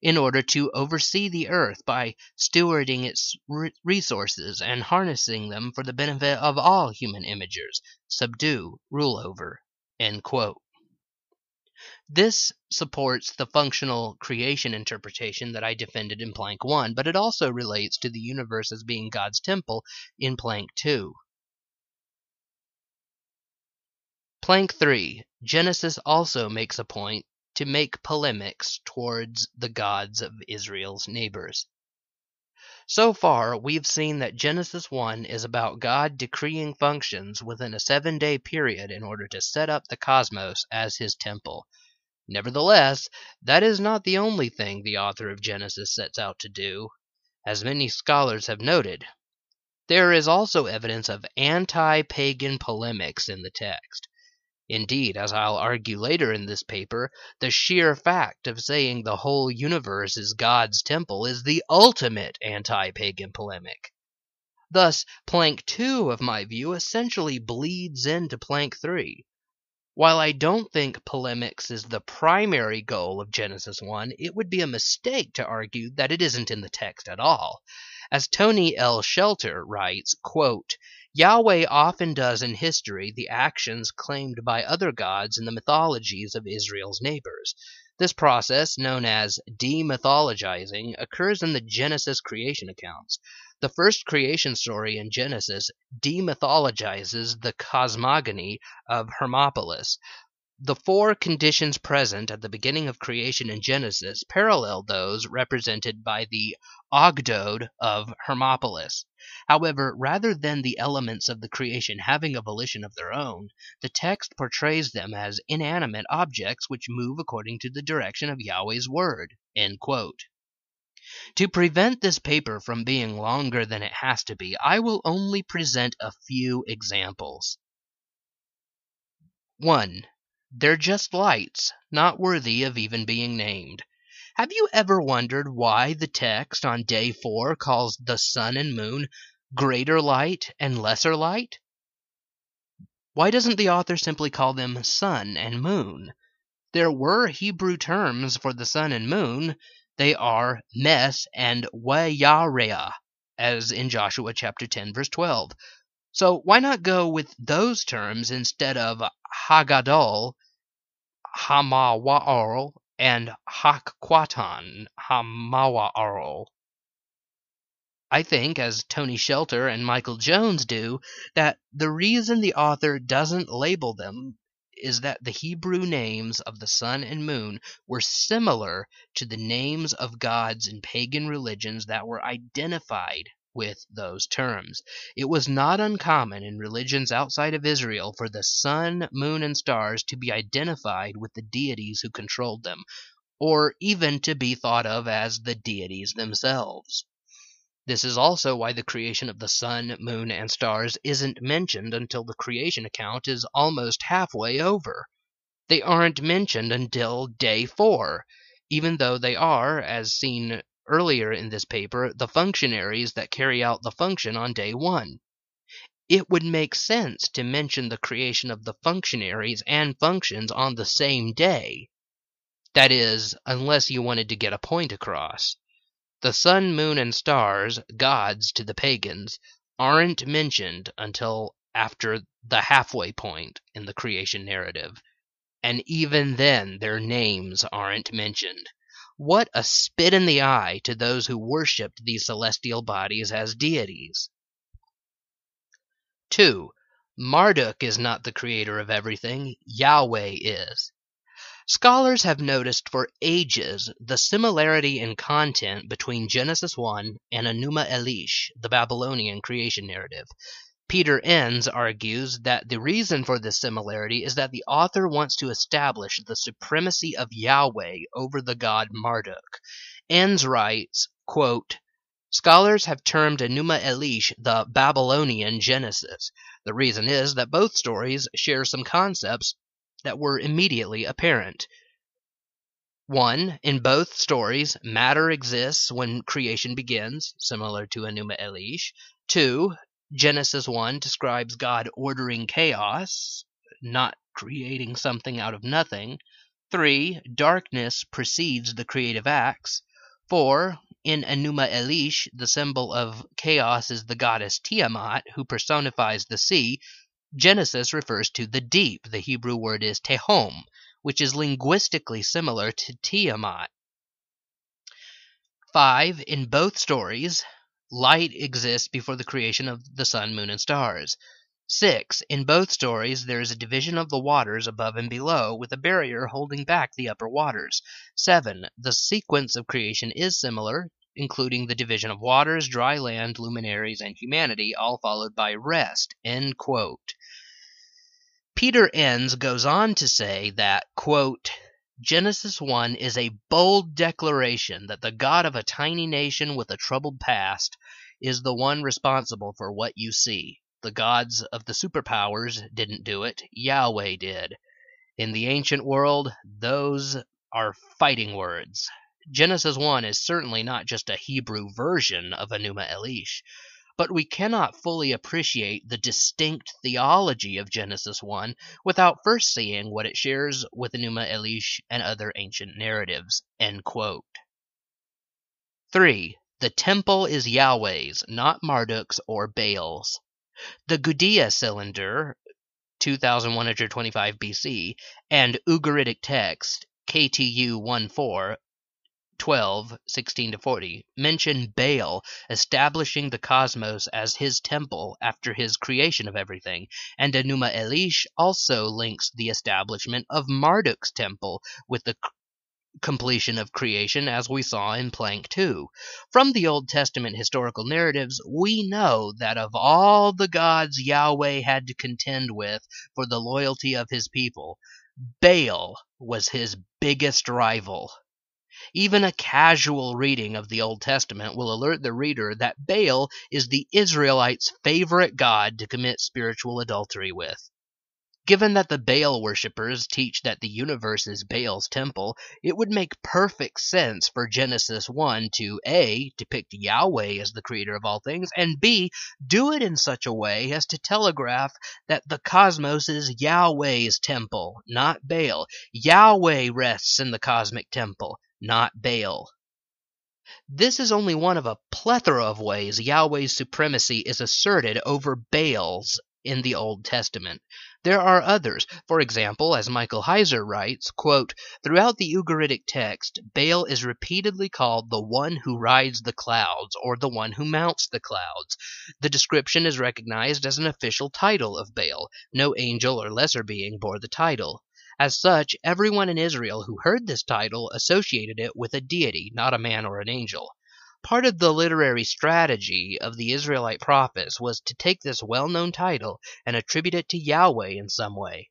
in order to oversee the earth by stewarding its resources and harnessing them for the benefit of all human imagers, subdue, rule over. This supports the functional creation interpretation that I defended in Plank 1, but it also relates to the universe as being God's temple in Plank 2. Plank 3. Genesis also makes a point to make polemics towards the gods of Israel's neighbors. So far, we've seen that Genesis 1 is about God decreeing functions within a seven day period in order to set up the cosmos as his temple. Nevertheless, that is not the only thing the author of Genesis sets out to do, as many scholars have noted. There is also evidence of anti pagan polemics in the text. Indeed, as I'll argue later in this paper, the sheer fact of saying the whole universe is God's temple is the ultimate anti pagan polemic. Thus, plank 2 of my view essentially bleeds into plank 3. While I don't think polemics is the primary goal of Genesis 1, it would be a mistake to argue that it isn't in the text at all. As Tony L. Shetter writes, quote, Yahweh often does in history the actions claimed by other gods in the mythologies of Israel's neighbors. This process, known as demythologizing, occurs in the Genesis creation accounts. The first creation story in Genesis demythologizes the cosmogony of Hermopolis. The four conditions present at the beginning of creation in Genesis parallel those represented by the Ogdoad of Hermopolis. However, rather than the elements of the creation having a volition of their own, the text portrays them as inanimate objects which move according to the direction of Yahweh's word. To prevent this paper from being longer than it has to be, I will only present a few examples. 1. They're just lights, not worthy of even being named. Have you ever wondered why the text on day 4 calls the sun and moon greater light and lesser light? Why doesn't the author simply call them sun and moon? There were Hebrew terms for the sun and moon, they are mes and wayareah, as in Joshua chapter 10 verse 12. So why not go with those terms instead of hagadol, hamawaal, and hakquatan, hamawaal? I think, as Tony Shetter and Michael Jones do, that the reason the author doesn't label them is that the Hebrew names of the sun and moon were similar to the names of gods in pagan religions that were identified with those terms. It was not uncommon in religions outside of Israel for the sun, moon, and stars to be identified with the deities who controlled them, or even to be thought of as the deities themselves. This is also why the creation of the sun, moon, and stars isn't mentioned until the creation account is almost halfway over. They aren't mentioned until day 4, even though they are, as seen earlier in this paper, the functionaries that carry out the function on day 1. It would make sense to mention the creation of the functionaries and functions on the same day. That is, unless you wanted to get a point across. The sun, moon, and stars, gods to the pagans, aren't mentioned until after the halfway point in the creation narrative. And even then, their names aren't mentioned. What a spit in the eye to those who worshipped these celestial bodies as deities. 2. Marduk is not the creator of everything, Yahweh is. Scholars have noticed for ages the similarity in content between Genesis 1 and Enuma Elish, the Babylonian creation narrative. Peter Enns argues that the reason for this similarity is that the author wants to establish the supremacy of Yahweh over the god Marduk. Enns writes, quote, Scholars have termed Enuma Elish the Babylonian Genesis. The reason is that both stories share some concepts that were immediately apparent. One, in both stories, matter exists when creation begins, similar to Enuma Elish. Two, Genesis 1 describes God ordering chaos, not creating something out of nothing. 3. Darkness precedes the creative acts. 4. In Enuma Elish, the symbol of chaos is the goddess Tiamat, who personifies the sea, Genesis refers to the deep. The Hebrew word is tehom, which is linguistically similar to Tiamat. 5. In both stories, light exists before the creation of the sun, moon, and stars. 6. In both stories, there is a division of the waters above and below, with a barrier holding back the upper waters. 7. The sequence of creation is similar, including the division of waters, dry land, luminaries, and humanity, all followed by rest. End quote. Peter Enns goes on to say that, quote, Genesis 1 is a bold declaration that the God of a tiny nation with a troubled past is the one responsible for what you see. The gods of the superpowers didn't do it, Yahweh did. In the ancient world, those are fighting words. Genesis 1 is certainly not just a Hebrew version of Enuma Elish, but we cannot fully appreciate the distinct theology of Genesis 1 without first seeing what it shares with Enuma Elish and other ancient narratives. 3. The temple is Yahweh's, not Marduk's or Baal's. The Gudea cylinder, 2125 BC, and Ugaritic text, KTU 14, 12, 16 to 40, mention Baal establishing the cosmos as his temple after his creation of everything, and Enuma Elish also links the establishment of Marduk's temple with the completion of creation as we saw in Plank 2. From the Old Testament historical narratives, we know that of all the gods Yahweh had to contend with for the loyalty of his people, Baal was his biggest rival. Even a casual reading of the Old Testament will alert the reader that Baal is the Israelites' favorite god to commit spiritual adultery with. Given that the Baal worshippers teach that the universe is Baal's temple, it would make perfect sense for Genesis 1 to A. depict Yahweh as the creator of all things, and B. do it in such a way as to telegraph that the cosmos is Yahweh's temple, not Baal. Yahweh rests in the cosmic temple, not Baal. This is only one of a plethora of ways Yahweh's supremacy is asserted over Baal's in the Old Testament. There are others. For example, as Michael Heiser writes, quote, Throughout the Ugaritic text, Baal is repeatedly called the one who rides the clouds or the one who mounts the clouds. The description is recognized as an official title of Baal. No angel or lesser being bore the title. As such, everyone in Israel who heard this title associated it with a deity, not a man or an angel. Part of the literary strategy of the Israelite prophets was to take this well known title and attribute it to Yahweh in some way.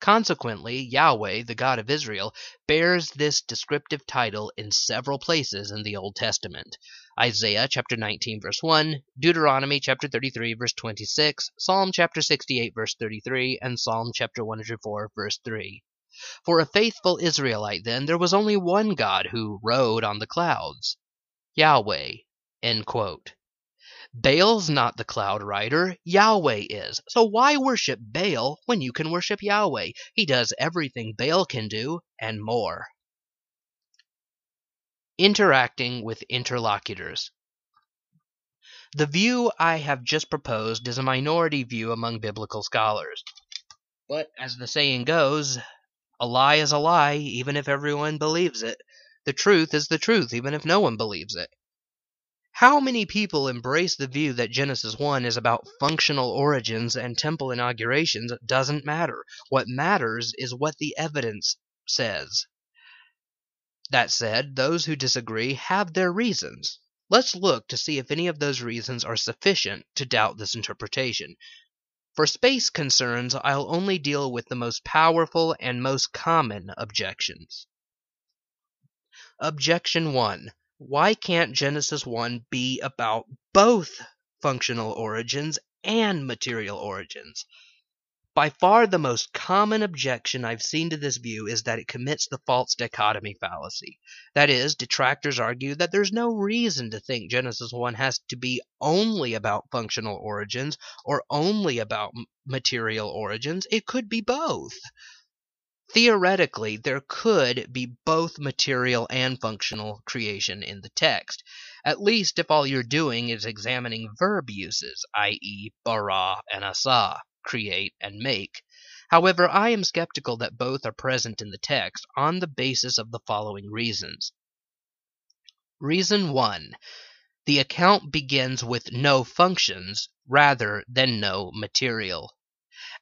Consequently, Yahweh, the God of Israel, bears this descriptive title in several places in the Old Testament. Isaiah chapter 19 verse 1, Deuteronomy chapter 33 verse 26, Psalm chapter 68 verse 33, and Psalm chapter 104 verse 3. For a faithful Israelite, then, there was only one God who rode on the clouds. Yahweh. Baal's not the cloud rider, Yahweh is. So why worship Baal when you can worship Yahweh? He does everything Baal can do and more. Interacting with interlocutors. The view I have just proposed is a minority view among biblical scholars. But as the saying goes, a lie is a lie, even if everyone believes it. The truth is the truth, even if no one believes it. How many people embrace the view that Genesis 1 is about functional origins and temple inaugurations doesn't matter. What matters is what the evidence says. That said, those who disagree have their reasons. Let's look to see if any of those reasons are sufficient to doubt this interpretation. For space concerns, I'll only deal with the most powerful and most common objections. Objection 1. Why can't Genesis 1 be about both functional origins and material origins? By far the most common objection I've seen to this view is that it commits the false dichotomy fallacy. That is, detractors argue that there's no reason to think Genesis 1 has to be only about functional origins or only about material origins. It could be both. Theoretically, there could be both material and functional creation in the text, at least if all you're doing is examining verb uses, i.e., bara and asa, create and make. However, I am skeptical that both are present in the text on the basis of the following reasons. Reason 1. The account begins with no functions rather than no material.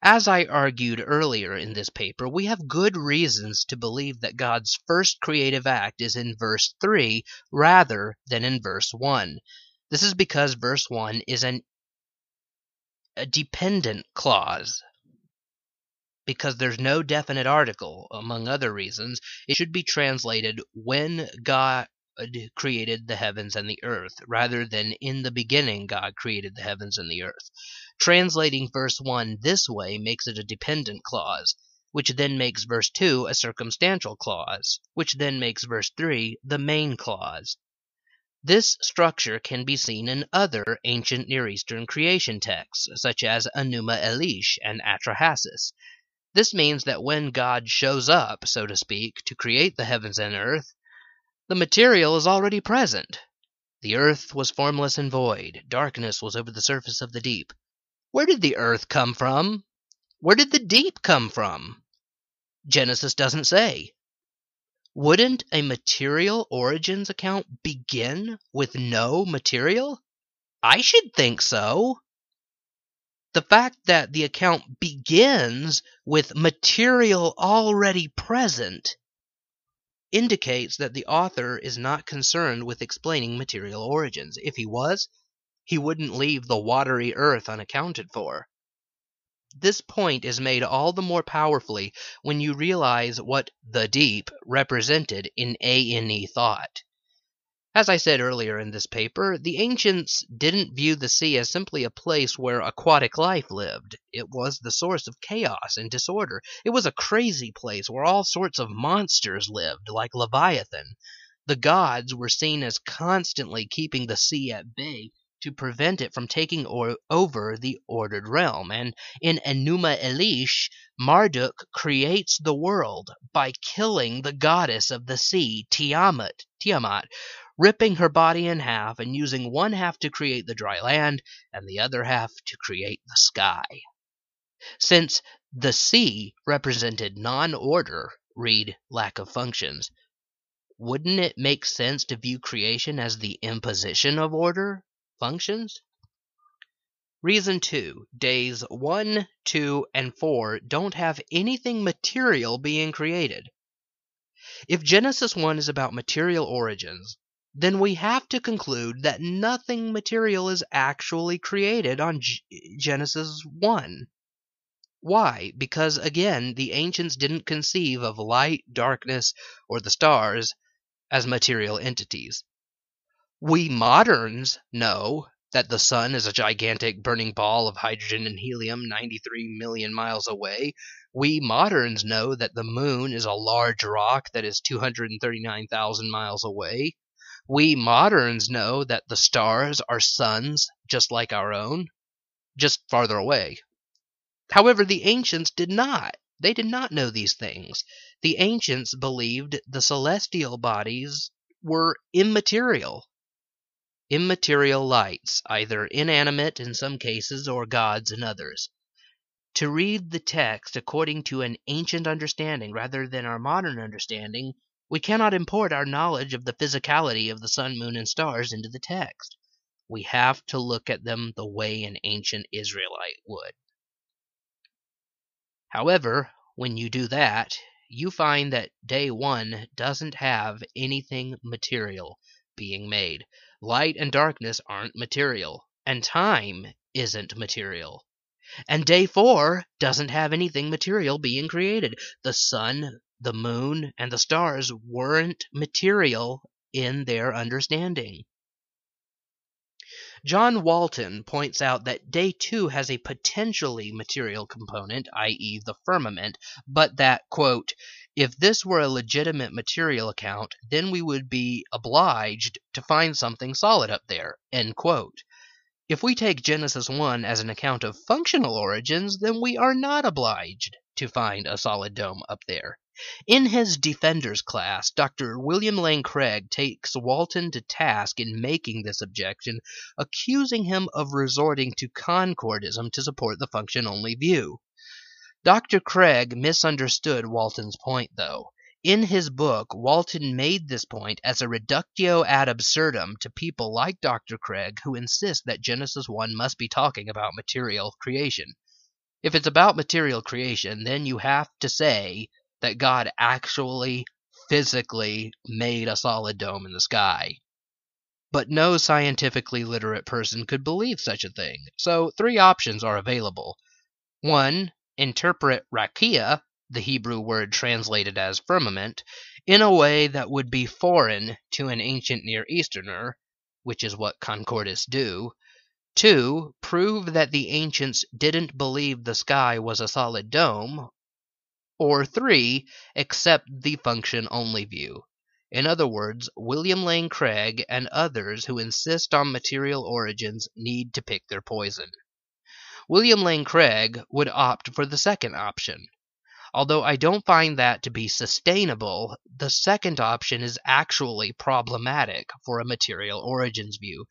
As I argued earlier in this paper, we have good reasons to believe that God's first creative act is in verse 3 rather than in verse 1. This is because verse 1 is an, a dependent clause. Because there's no definite article, among other reasons, it should be translated when God created the heavens and the earth, rather than in the beginning God created the heavens and the earth. Translating verse 1 this way makes it a dependent clause, which then makes verse 2 a circumstantial clause, which then makes verse 3 the main clause. This structure can be seen in other ancient Near Eastern creation texts, such as Enuma Elish and Atrahasis. This means that when God shows up, so to speak, to create the heavens and earth, the material is already present. The earth was formless and void, darkness was over the surface of the deep. Where did the earth come from? Where did the deep come from? Genesis doesn't say. Wouldn't a material origins account begin with no material? I should think so. The fact that the account begins with material already present indicates that the author is not concerned with explaining material origins. If he was, he wouldn't leave the watery earth unaccounted for. This point is made all the more powerfully when you realize what the deep represented in ANE thought. As I said earlier in this paper, the ancients didn't view the sea as simply a place where aquatic life lived. It was the source of chaos and disorder. It was a crazy place where all sorts of monsters lived, like Leviathan. The gods were seen as constantly keeping the sea at bay to prevent it from taking or- over the ordered realm. And in Enuma Elish, Marduk creates the world by killing the goddess of the sea, Tiamat, Tiamat ripping her body in half and using one half to create the dry land and the other half to create the sky. Since the sea represented non order, read lack of functions, wouldn't it make sense to view creation as the imposition of order functions? Reason 2. Days 1, 2, and 4 don't have anything material being created. If Genesis 1 is about material origins, then we have to conclude that nothing material is actually created on G- Genesis 1. Why? Because, again, the ancients didn't conceive of light, darkness, or the stars as material entities. We moderns know that the sun is a gigantic burning ball of hydrogen and helium 93 million miles away. We moderns know that the moon is a large rock that is 239,000 miles away. We moderns know that the stars are suns just like our own, just farther away. However, the ancients did not. They did not know these things. The ancients believed the celestial bodies were immaterial. Immaterial lights, either inanimate in some cases or gods in others. To read the text according to an ancient understanding rather than our modern understanding we cannot import our knowledge of the physicality of the sun, moon, and stars into the text. We have to look at them the way an ancient Israelite would. However, when you do that, you find that day one doesn't have anything material being made. Light and darkness aren't material, and time isn't material. And day four doesn't have anything material being created. The sun, the moon and the stars weren't material in their understanding. John Walton points out that day two has a potentially material component, i.e., the firmament, but that, quote, if this were a legitimate material account, then we would be obliged to find something solid up there, end quote. If we take Genesis 1 as an account of functional origins, then we are not obliged to find a solid dome up there. In his Defenders class, Dr. William Lane Craig takes Walton to task in making this objection, accusing him of resorting to concordism to support the function only view. Dr. Craig misunderstood Walton's point, though. In his book, Walton made this point as a reductio ad absurdum to people like Dr. Craig who insist that Genesis 1 must be talking about material creation. If it's about material creation, then you have to say that God actually physically made a solid dome in the sky. But no scientifically literate person could believe such a thing, so three options are available. One, interpret rakia, the Hebrew word translated as firmament, in a way that would be foreign to an ancient Near Easterner, which is what concordists do. Two, prove that the ancients didn't believe the sky was a solid dome. Or three, accept the function only view. In other words, William Lane Craig and others who insist on material origins need to pick their poison. William Lane Craig would opt for the second option. Although I don't find that to be sustainable, the second option is actually problematic for a material origins view.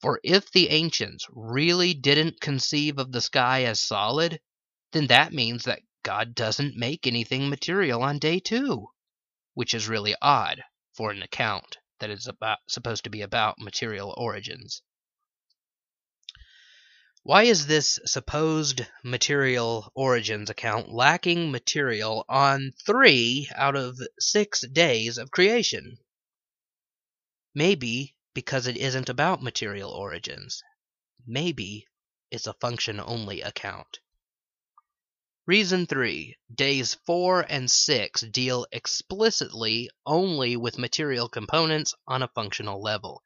For if the ancients really didn't conceive of the sky as solid, then that means that God doesn't make anything material on day two, which is really odd for an account that is about, supposed to be about material origins. Why is this supposed material origins account lacking material on three out of six days of creation? Maybe because it isn't about material origins. Maybe it's a function only account. Reason 3. Days 4 and 6 deal explicitly only with material components on a functional level.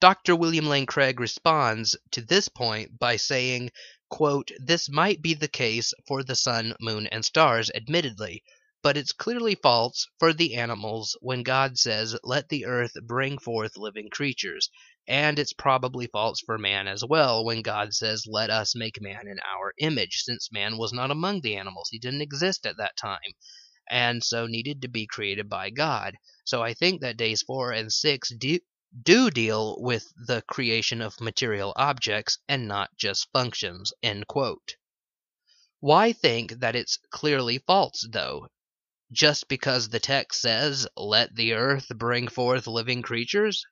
Dr. William Lane Craig responds to this point by saying, quote, This might be the case for the sun, moon, and stars, admittedly, but it's clearly false for the animals when God says, Let the earth bring forth living creatures. And it's probably false for man as well when God says, Let us make man in our image, since man was not among the animals. He didn't exist at that time, and so needed to be created by God. So I think that days 4 and 6 do, do deal with the creation of material objects and not just functions. End quote. Why think that it's clearly false, though? Just because the text says, Let the earth bring forth living creatures?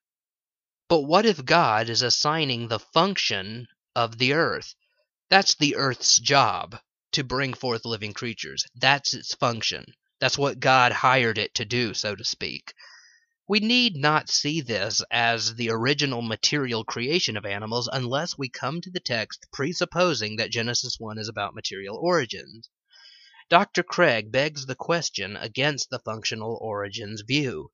But what if God is assigning the function of the earth? That's the earth's job, to bring forth living creatures. That's its function. That's what God hired it to do, so to speak. We need not see this as the original material creation of animals unless we come to the text presupposing that Genesis 1 is about material origins. Dr. Craig begs the question against the functional origins view.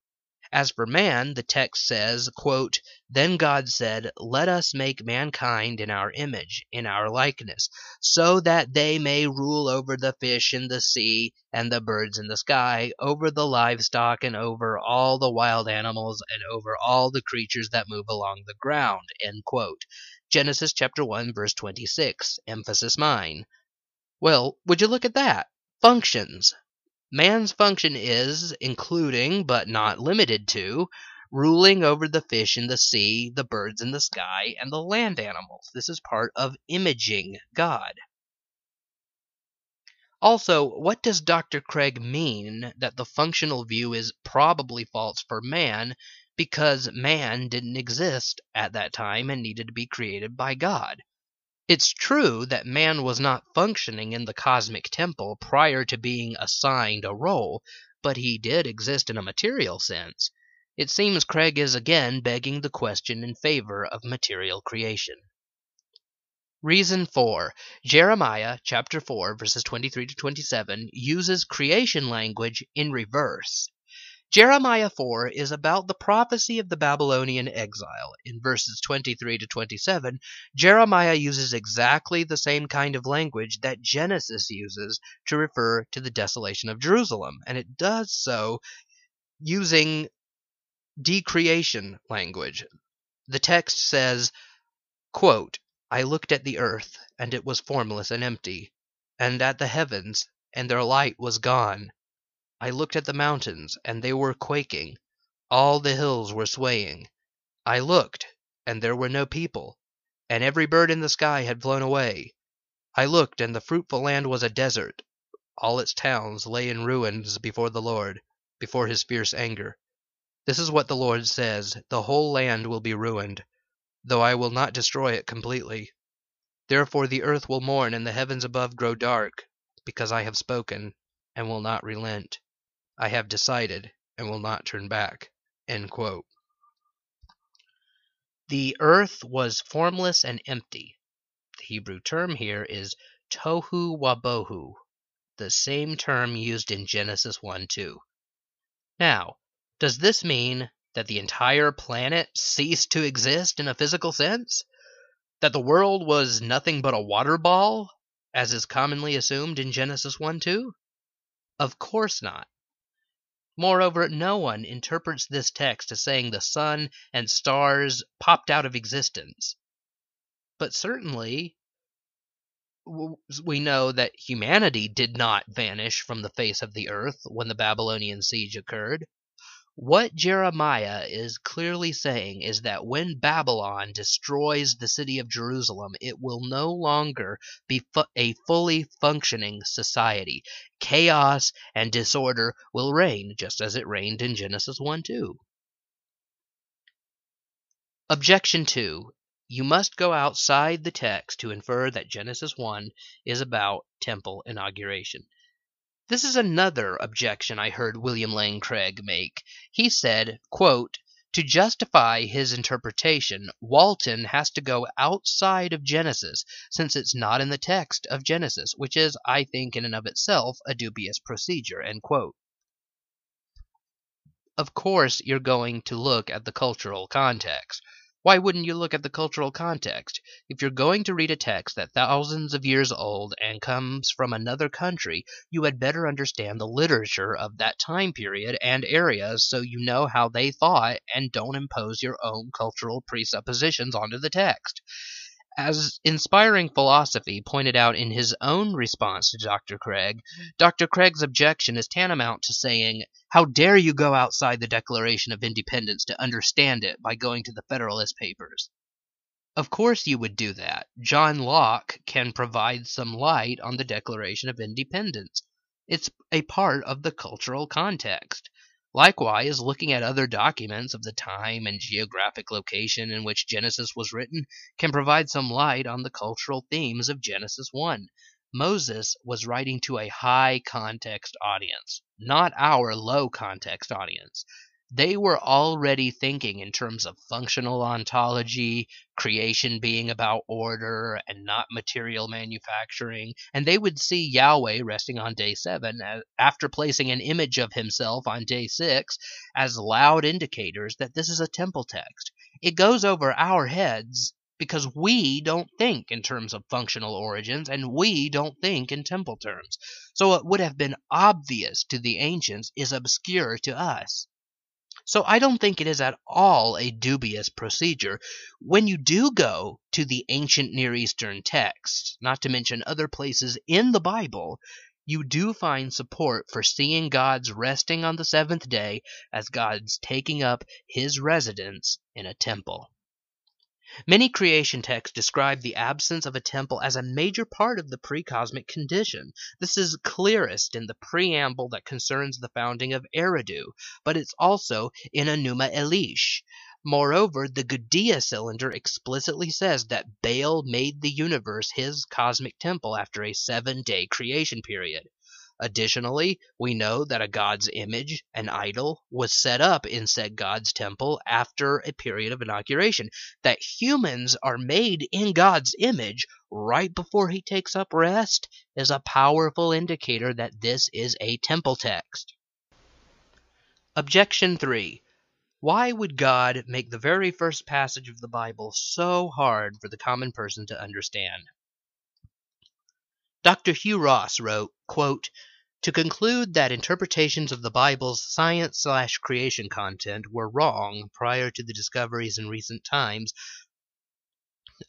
As for man, the text says, quote, Then God said, Let us make mankind in our image, in our likeness, so that they may rule over the fish in the sea and the birds in the sky, over the livestock and over all the wild animals and over all the creatures that move along the ground. End quote. Genesis chapter 1 verse 26. Emphasis mine. Well, would you look at that? Functions. Man's function is, including but not limited to, ruling over the fish in the sea, the birds in the sky, and the land animals. This is part of imaging God. Also, what does Dr. Craig mean that the functional view is probably false for man because man didn't exist at that time and needed to be created by God? It's true that man was not functioning in the cosmic temple prior to being assigned a role, but he did exist in a material sense. It seems Craig is again begging the question in favor of material creation. Reason 4. Jeremiah chapter 4 verses 23 to 27 uses creation language in reverse. Jeremiah 4 is about the prophecy of the Babylonian exile. In verses 23 to 27, Jeremiah uses exactly the same kind of language that Genesis uses to refer to the desolation of Jerusalem, and it does so using decreation language. The text says, quote, I looked at the earth, and it was formless and empty, and at the heavens, and their light was gone I looked at the mountains, and they were quaking; all the hills were swaying. I looked, and there were no people, and every bird in the sky had flown away. I looked, and the fruitful land was a desert; all its towns lay in ruins before the Lord, before his fierce anger. This is what the Lord says: The whole land will be ruined, though I will not destroy it completely. Therefore the earth will mourn and the heavens above grow dark, because I have spoken, and will not relent. I have decided and will not turn back. The earth was formless and empty. The Hebrew term here is tohu wabohu, the same term used in Genesis 1 2. Now, does this mean that the entire planet ceased to exist in a physical sense? That the world was nothing but a water ball, as is commonly assumed in Genesis 1 2? Of course not. Moreover, no one interprets this text as saying the sun and stars popped out of existence. But certainly, we know that humanity did not vanish from the face of the earth when the Babylonian siege occurred. What Jeremiah is clearly saying is that when Babylon destroys the city of Jerusalem, it will no longer be fu- a fully functioning society. Chaos and disorder will reign, just as it reigned in Genesis 1 2. Objection 2. You must go outside the text to infer that Genesis 1 is about temple inauguration. This is another objection I heard William Lane Craig make. He said, quote, to justify his interpretation, Walton has to go outside of Genesis, since it's not in the text of Genesis, which is, I think, in and of itself, a dubious procedure. Of course, you're going to look at the cultural context. Why wouldn't you look at the cultural context? If you're going to read a text that thousands of years old and comes from another country, you had better understand the literature of that time period and area so you know how they thought and don't impose your own cultural presuppositions onto the text. As Inspiring Philosophy pointed out in his own response to Dr. Craig, Dr. Craig's objection is tantamount to saying, How dare you go outside the Declaration of Independence to understand it by going to the Federalist Papers? Of course you would do that. John Locke can provide some light on the Declaration of Independence. It's a part of the cultural context. Likewise, looking at other documents of the time and geographic location in which Genesis was written can provide some light on the cultural themes of Genesis 1. Moses was writing to a high context audience, not our low context audience they were already thinking in terms of functional ontology, creation being about order and not material manufacturing, and they would see Yahweh resting on day 7 after placing an image of himself on day 6 as loud indicators that this is a temple text. It goes over our heads because we don't think in terms of functional origins and we don't think in temple terms. So what would have been obvious to the ancients is obscure to us. So I don't think it is at all a dubious procedure when you do go to the ancient Near Eastern texts, not to mention other places in the Bible, you do find support for seeing God's resting on the seventh day as God's taking up his residence in a temple. Many creation texts describe the absence of a temple as a major part of the pre-cosmic condition. This is clearest in the preamble that concerns the founding of Eridu, but it's also in Enuma Elish. Moreover, the Gudea cylinder explicitly says that Baal made the universe his cosmic temple after a seven day creation period. Additionally, we know that a god's image, an idol, was set up in said god's temple after a period of inauguration. That humans are made in God's image right before he takes up rest is a powerful indicator that this is a temple text. Objection 3. Why would God make the very first passage of the Bible so hard for the common person to understand? Dr. Hugh Ross wrote, quote, to conclude that interpretations of the Bible's science slash creation content were wrong prior to the discoveries in recent times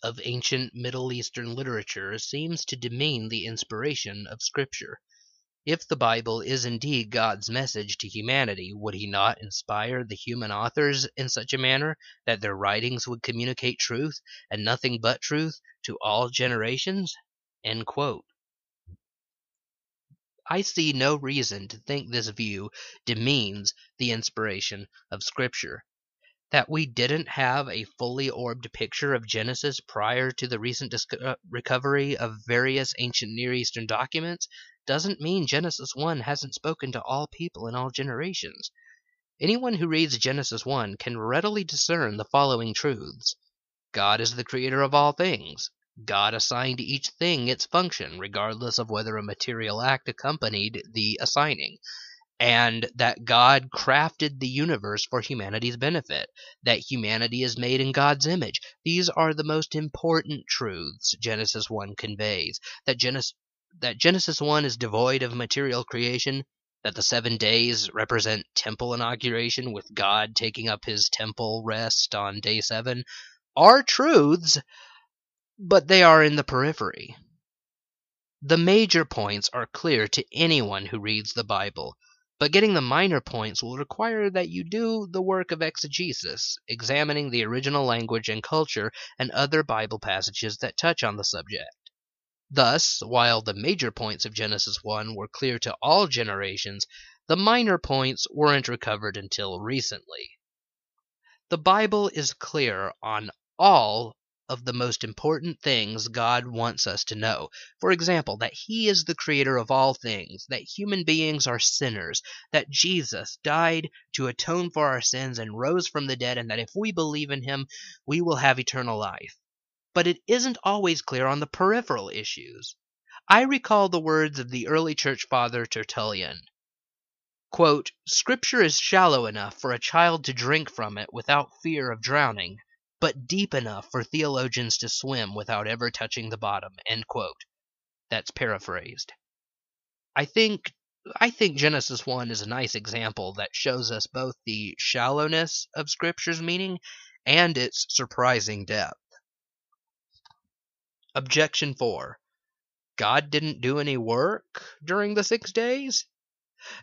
of ancient Middle Eastern literature seems to demean the inspiration of Scripture. If the Bible is indeed God's message to humanity, would he not inspire the human authors in such a manner that their writings would communicate truth, and nothing but truth, to all generations? I see no reason to think this view demeans the inspiration of Scripture. That we didn't have a fully orbed picture of Genesis prior to the recent uh, recovery of various ancient Near Eastern documents doesn't mean Genesis 1 hasn't spoken to all people in all generations. Anyone who reads Genesis 1 can readily discern the following truths God is the creator of all things. God assigned each thing its function, regardless of whether a material act accompanied the assigning. and that God crafted the universe for humanity's benefit, that humanity is made in God's image. These are the most important truths Genesis 1 conveys. That Genesis, that Genesis 1 is devoid of material creation, that the seven days represent temple inauguration with God taking up his temple rest on day seven, are truths, but they are in the periphery. The major points are clear to anyone who reads the Bible. But getting the minor points will require that you do the work of exegesis, examining the original language and culture and other Bible passages that touch on the subject. Thus, while the major points of Genesis 1 were clear to all generations, the minor points weren't recovered until recently. The Bible is clear on all of the most important things God wants us to know. For example, that He is the creator of all things, that human beings are sinners, that Jesus died to atone for our sins and rose from the dead, and that if we believe in Him, we will have eternal life. But it isn't always clear on the peripheral issues. I recall the words of the early church father Tertullian. Quote, Scripture is shallow enough for a child to drink from it without fear of drowning but deep enough for theologians to swim without ever touching the bottom. End quote. That's paraphrased. I think I think Genesis 1 is a nice example that shows us both the shallowness of Scripture's meaning and its surprising depth. Objection 4. God didn't do any work during the six days?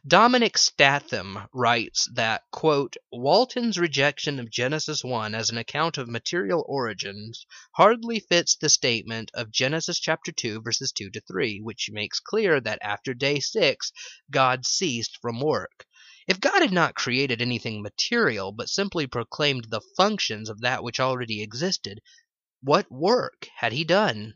Dominic Statham writes that, quote, Walton's rejection of Genesis 1 as an account of material origins hardly fits the statement of Genesis chapter 2 verses 2 to 3, which makes clear that after day 6 God ceased from work. If God had not created anything material, but simply proclaimed the functions of that which already existed, what work had he done?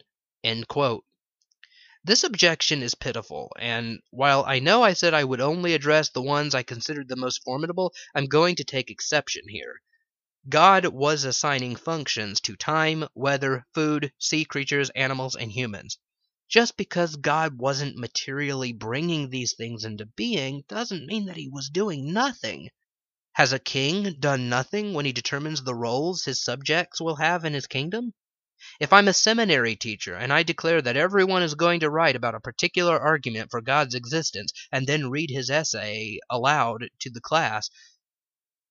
This objection is pitiful, and while I know I said I would only address the ones I considered the most formidable, I'm going to take exception here. God was assigning functions to time, weather, food, sea creatures, animals, and humans. Just because God wasn't materially bringing these things into being doesn't mean that he was doing nothing. Has a king done nothing when he determines the roles his subjects will have in his kingdom? If I'm a seminary teacher and I declare that everyone is going to write about a particular argument for God's existence and then read his essay aloud to the class,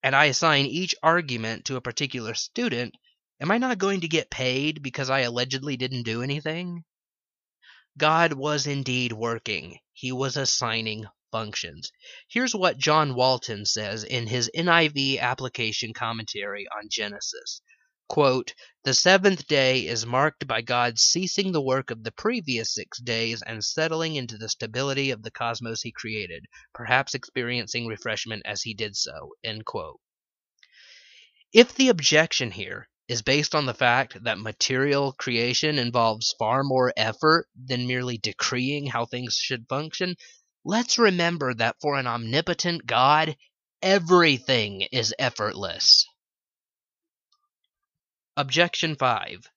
and I assign each argument to a particular student, am I not going to get paid because I allegedly didn't do anything? God was indeed working. He was assigning functions. Here's what John Walton says in his NIV application commentary on Genesis. The seventh day is marked by God ceasing the work of the previous six days and settling into the stability of the cosmos he created, perhaps experiencing refreshment as he did so. If the objection here is based on the fact that material creation involves far more effort than merely decreeing how things should function, let's remember that for an omnipotent God, everything is effortless. Objection 5.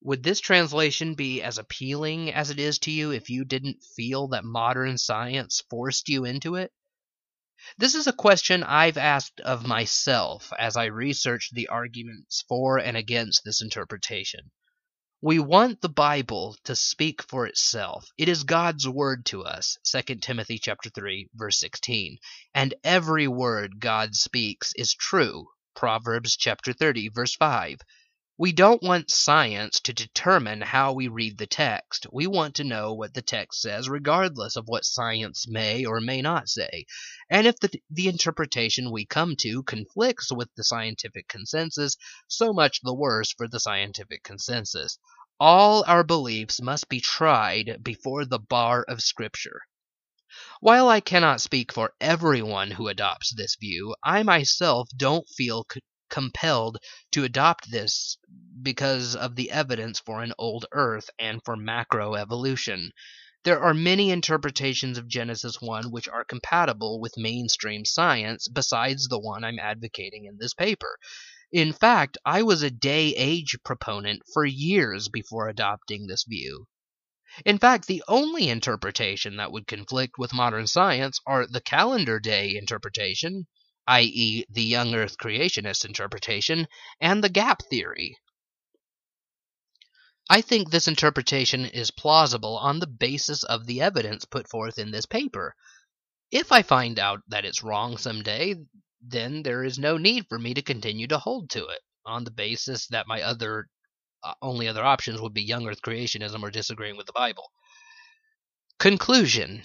Would this translation be as appealing as it is to you if you didn't feel that modern science forced you into it? This is a question I've asked of myself as I researched the arguments for and against this interpretation. We want the Bible to speak for itself. It is God's word to us, 2 Timothy chapter 3, verse 16. And every word God speaks is true, Proverbs chapter 30, verse 5. We don't want science to determine how we read the text. We want to know what the text says, regardless of what science may or may not say. And if the, the interpretation we come to conflicts with the scientific consensus, so much the worse for the scientific consensus. All our beliefs must be tried before the bar of Scripture. While I cannot speak for everyone who adopts this view, I myself don't feel compelled to adopt this because of the evidence for an old Earth and for macroevolution. There are many interpretations of Genesis 1 which are compatible with mainstream science besides the one I'm advocating in this paper. In fact, I was a day age proponent for years before adopting this view. In fact, the only interpretation that would conflict with modern science are the calendar day interpretation, i.e., the young Earth creationist interpretation, and the gap theory. I think this interpretation is plausible on the basis of the evidence put forth in this paper. If I find out that it's wrong someday, then there is no need for me to continue to hold to it on the basis that my other uh, only other options would be young earth creationism or disagreeing with the Bible. Conclusion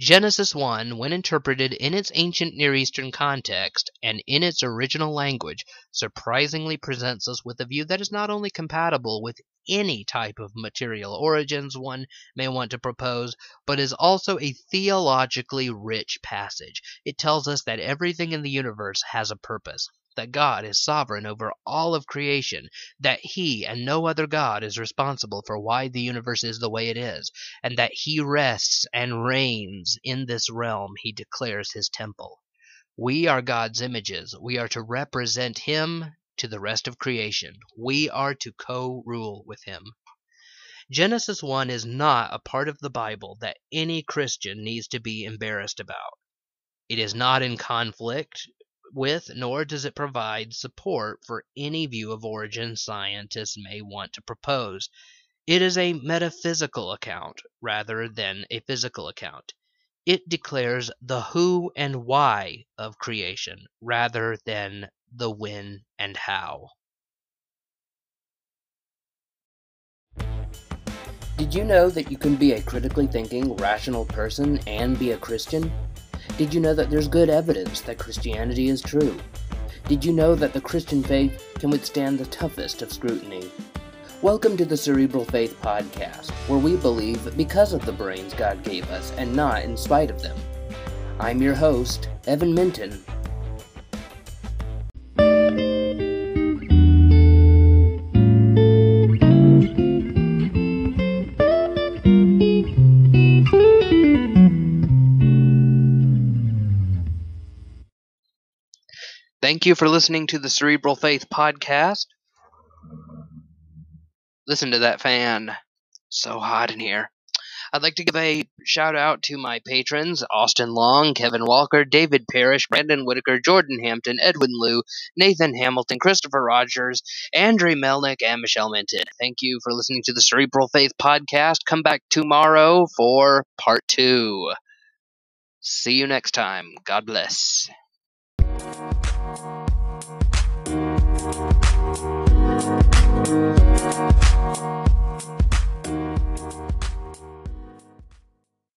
Genesis 1, when interpreted in its ancient Near Eastern context and in its original language, surprisingly presents us with a view that is not only compatible with any type of material origins one may want to propose, but is also a theologically rich passage. It tells us that everything in the universe has a purpose, that God is sovereign over all of creation, that He and no other God is responsible for why the universe is the way it is, and that He rests and reigns in this realm He declares His temple. We are God's images. We are to represent Him to the rest of creation. We are to co rule with Him. Genesis 1 is not a part of the Bible that any Christian needs to be embarrassed about. It is not in conflict with nor does it provide support for any view of origin scientists may want to propose. It is a metaphysical account rather than a physical account. It declares the who and why of creation rather than the when and how. Did you know that you can be a critically thinking, rational person and be a Christian? Did you know that there's good evidence that Christianity is true? Did you know that the Christian faith can withstand the toughest of scrutiny? Welcome to the Cerebral Faith Podcast, where we believe because of the brains God gave us and not in spite of them. I'm your host, Evan Minton, Thank you for listening to the Cerebral Faith podcast. Listen to that fan. So hot in here. I'd like to give a shout out to my patrons Austin Long, Kevin Walker, David Parrish, Brandon Whitaker, Jordan Hampton, Edwin Liu, Nathan Hamilton, Christopher Rogers, Andre Melnick, and Michelle Minton. Thank you for listening to the Cerebral Faith podcast. Come back tomorrow for part two. See you next time. God bless. Thank you.